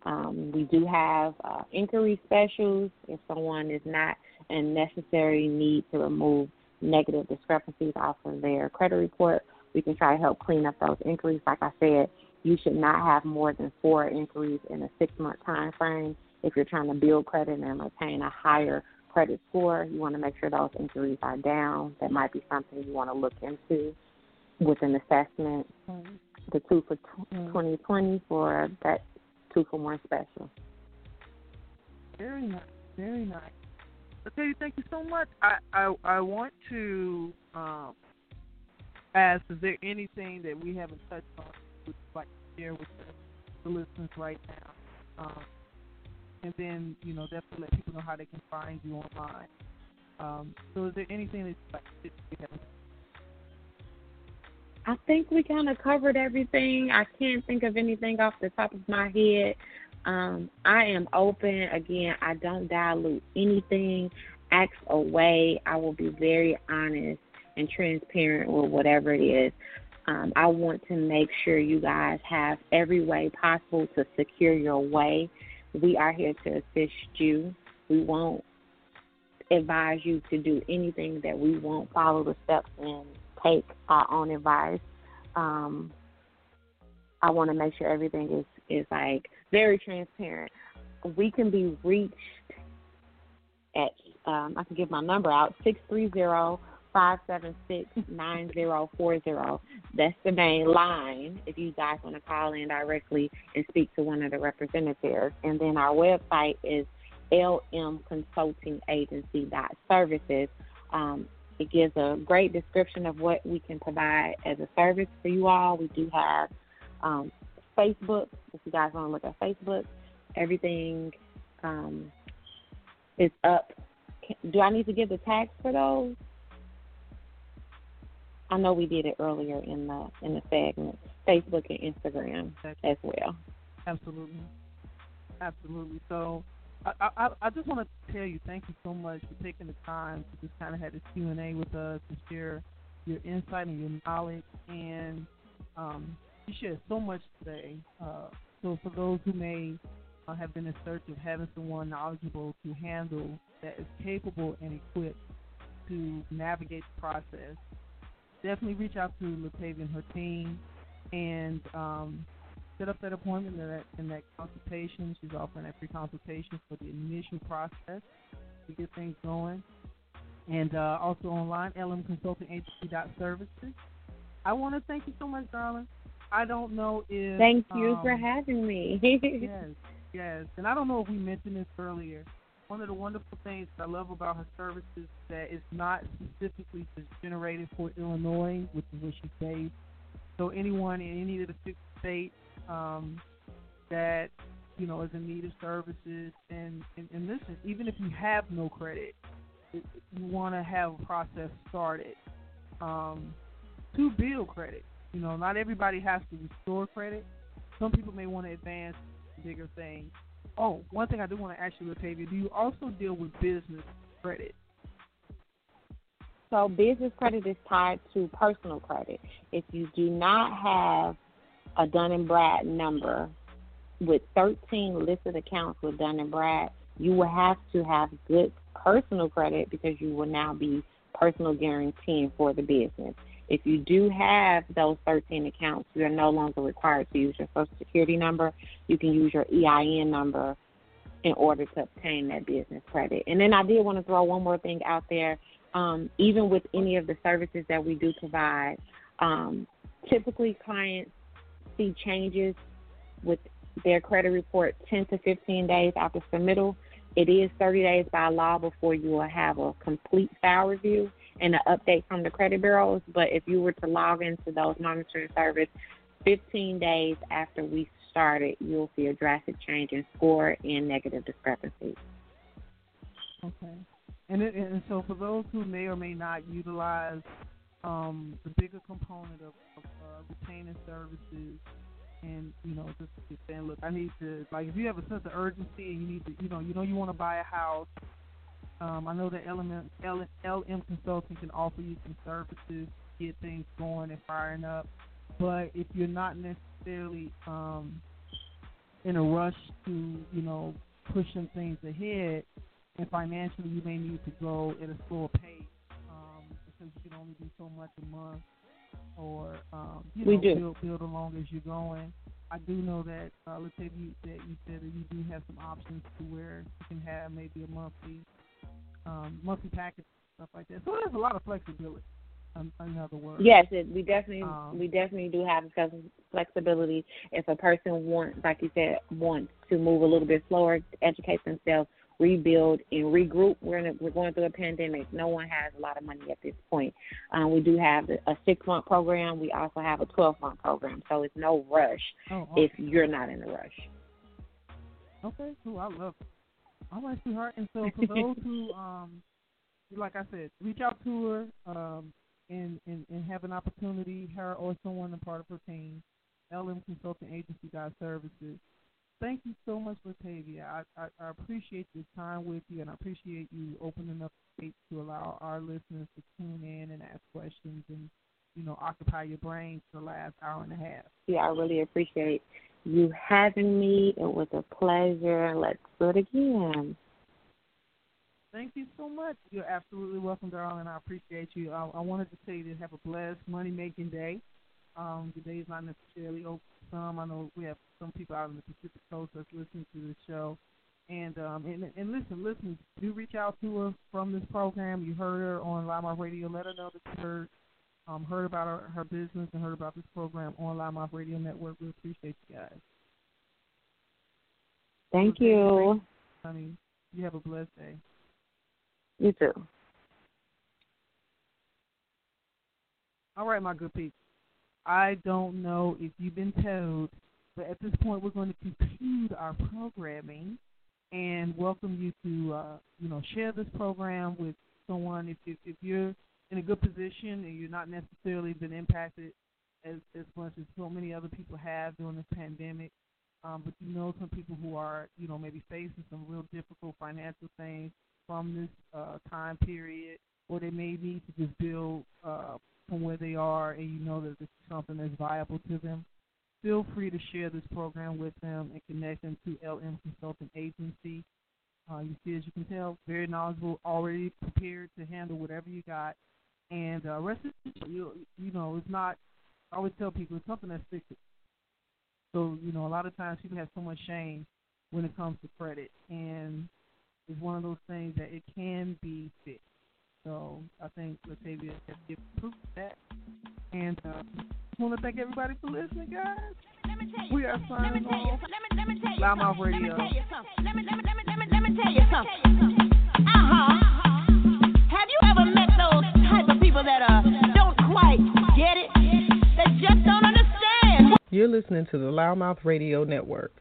Um, we do have uh, inquiry specials if someone is not in necessary need to remove negative discrepancies off of their credit report. We can try to help clean up those inquiries. Like I said, you should not have more than four inquiries in a six month time frame. If you're trying to build credit and attain a higher credit score, you want to make sure those inquiries are down. That might be something you want to look into with an assessment. Mm-hmm. The two for t- mm-hmm. 2020 for that two for one special. Very nice. Very nice. Okay, thank you so much. I I, I want to um, ask: Is there anything that we haven't touched on would like to share with the, the listeners right now? Um, and then you know definitely let people know how they can find you online. Um, so, is there anything that like haven't? I think we kind of covered everything. I can't think of anything off the top of my head. Um, I am open. Again, I don't dilute anything. Ask away. I will be very honest and transparent with whatever it is. Um, I want to make sure you guys have every way possible to secure your way. We are here to assist you. We won't advise you to do anything that we won't follow the steps and take our own advice. Um, I want to make sure everything is is like very transparent. We can be reached at um, I can give my number out six three zero five seven six nine zero four zero. That's the main line if you guys want to call in directly and speak to one of the representatives. And then our website is lmconsultingagency.services. Um, it gives a great description of what we can provide as a service for you all. We do have um, Facebook. If you guys want to look at Facebook, everything um, is up. Do I need to give the tags for those? I know we did it earlier in the in the segment. Facebook and Instagram as well. Absolutely, absolutely. So, I, I, I just want to tell you thank you so much for taking the time to just kind of have this Q and A with us and share your insight and your knowledge and um, you shared so much today. Uh, so for those who may uh, have been in search of having someone knowledgeable to handle that is capable and equipped to navigate the process, definitely reach out to Latavia and her team and um, set up that appointment and that, and that consultation. She's offering that free consultation for the initial process to get things going. And uh, also online, lmconsultingagency.services. I want to thank you so much, darling. I don't know if. Thank you um, for having me. yes, yes, and I don't know if we mentioned this earlier. One of the wonderful things I love about her services is that it's not specifically just generated for Illinois, which is where she's based. So anyone in any of the six states um, that you know is in need of services, and, and and listen, even if you have no credit, you want to have a process started um, to build credit. You know, not everybody has to restore credit. Some people may want to advance bigger things. Oh, one thing I do want to ask you, Latavia, do you also deal with business credit? So business credit is tied to personal credit. If you do not have a Dun and Brad number with 13 listed accounts with Dun and Brad, you will have to have good personal credit because you will now be personal guaranteeing for the business. If you do have those 13 accounts, you are no longer required to use your Social Security number. You can use your EIN number in order to obtain that business credit. And then I did want to throw one more thing out there. Um, even with any of the services that we do provide, um, typically clients see changes with their credit report 10 to 15 days after submittal. It is 30 days by law before you will have a complete file review and an update from the credit bureaus. But if you were to log into those monitoring service 15 days after we started, you'll see a drastic change in score and negative discrepancies. Okay. And, it, and so for those who may or may not utilize um, the bigger component of, of uh, retaining services and you know just saying look i need to like if you have a sense of urgency and you need to you know you know you want to buy a house um, I know that Element LM Consulting can offer you some services, get things going and firing up. But if you're not necessarily um, in a rush to, you know, pushing things ahead, and financially you may need to go at a slower pace um, because you can only do so much a month, or um, you we know, do. build build along as you're going. I do know that uh, let's say you that you said that you do have some options to where you can have maybe a monthly um, monthly package stuff like that. So there's a lot of flexibility. Um, in other words, yes, it, we definitely um, we definitely do have flexibility. If a person wants, like you said, wants to move a little bit slower, educate themselves, rebuild and regroup. We're in a, we're going through a pandemic. No one has a lot of money at this point. Um, we do have a six month program. We also have a twelve month program. So it's no rush oh, okay. if you're not in a rush. Okay, cool. I love it. All right, sweetheart. And so for those who, um, like I said, reach out to her um, and, and, and have an opportunity, her or someone a part of her team, LM Consulting Agency Guide Services. Thank you so much, Latavia. I, I, I appreciate this time with you, and I appreciate you opening up the gate to allow our listeners to tune in and ask questions and, you know, occupy your brain for the last hour and a half. Yeah, I really appreciate you having me. It was a pleasure. Let's do it again. Thank you so much. You're absolutely welcome, darling. I appreciate you. I, I wanted to tell you to have a blessed money making day. Um, the day is not necessarily open for some. I know we have some people out in the Pacific Coast that's listening to the show. And um and and listen, listen, do reach out to her from this program. You heard her on Loudmouth Radio. Let her know that you heard um, heard about her, her business and heard about this program on Loudmouth Radio Network. We appreciate you guys. Thank you. Honey, you have a blessed day. You too. All right, my good people. I don't know if you've been told, but at this point, we're going to conclude our programming and welcome you to, uh, you know, share this program with someone. If, if, if you're in a good position and you're not necessarily been impacted as as much as so many other people have during this pandemic. Um, but you know some people who are, you know, maybe facing some real difficult financial things from this uh, time period, or they may need to just build uh, from where they are, and you know that this is something that's viable to them. Feel free to share this program with them and connect them to LM Consulting Agency. Uh, you see, as you can tell, very knowledgeable, already prepared to handle whatever you got and uh, rest you you know it's not. I always tell people it's something that's fixed. So you know a lot of times people have so much shame when it comes to credit, and it's one of those things that it can be fixed. So I think Latavia has given proof of that. And uh, I want to thank everybody for listening, guys. We are signing off. Loudmouth Radio. Let me, let me, let me, let me tell you something. Uh-huh. People that uh, don't quite get it? Just don't understand. You're listening to the Loudmouth Radio Network.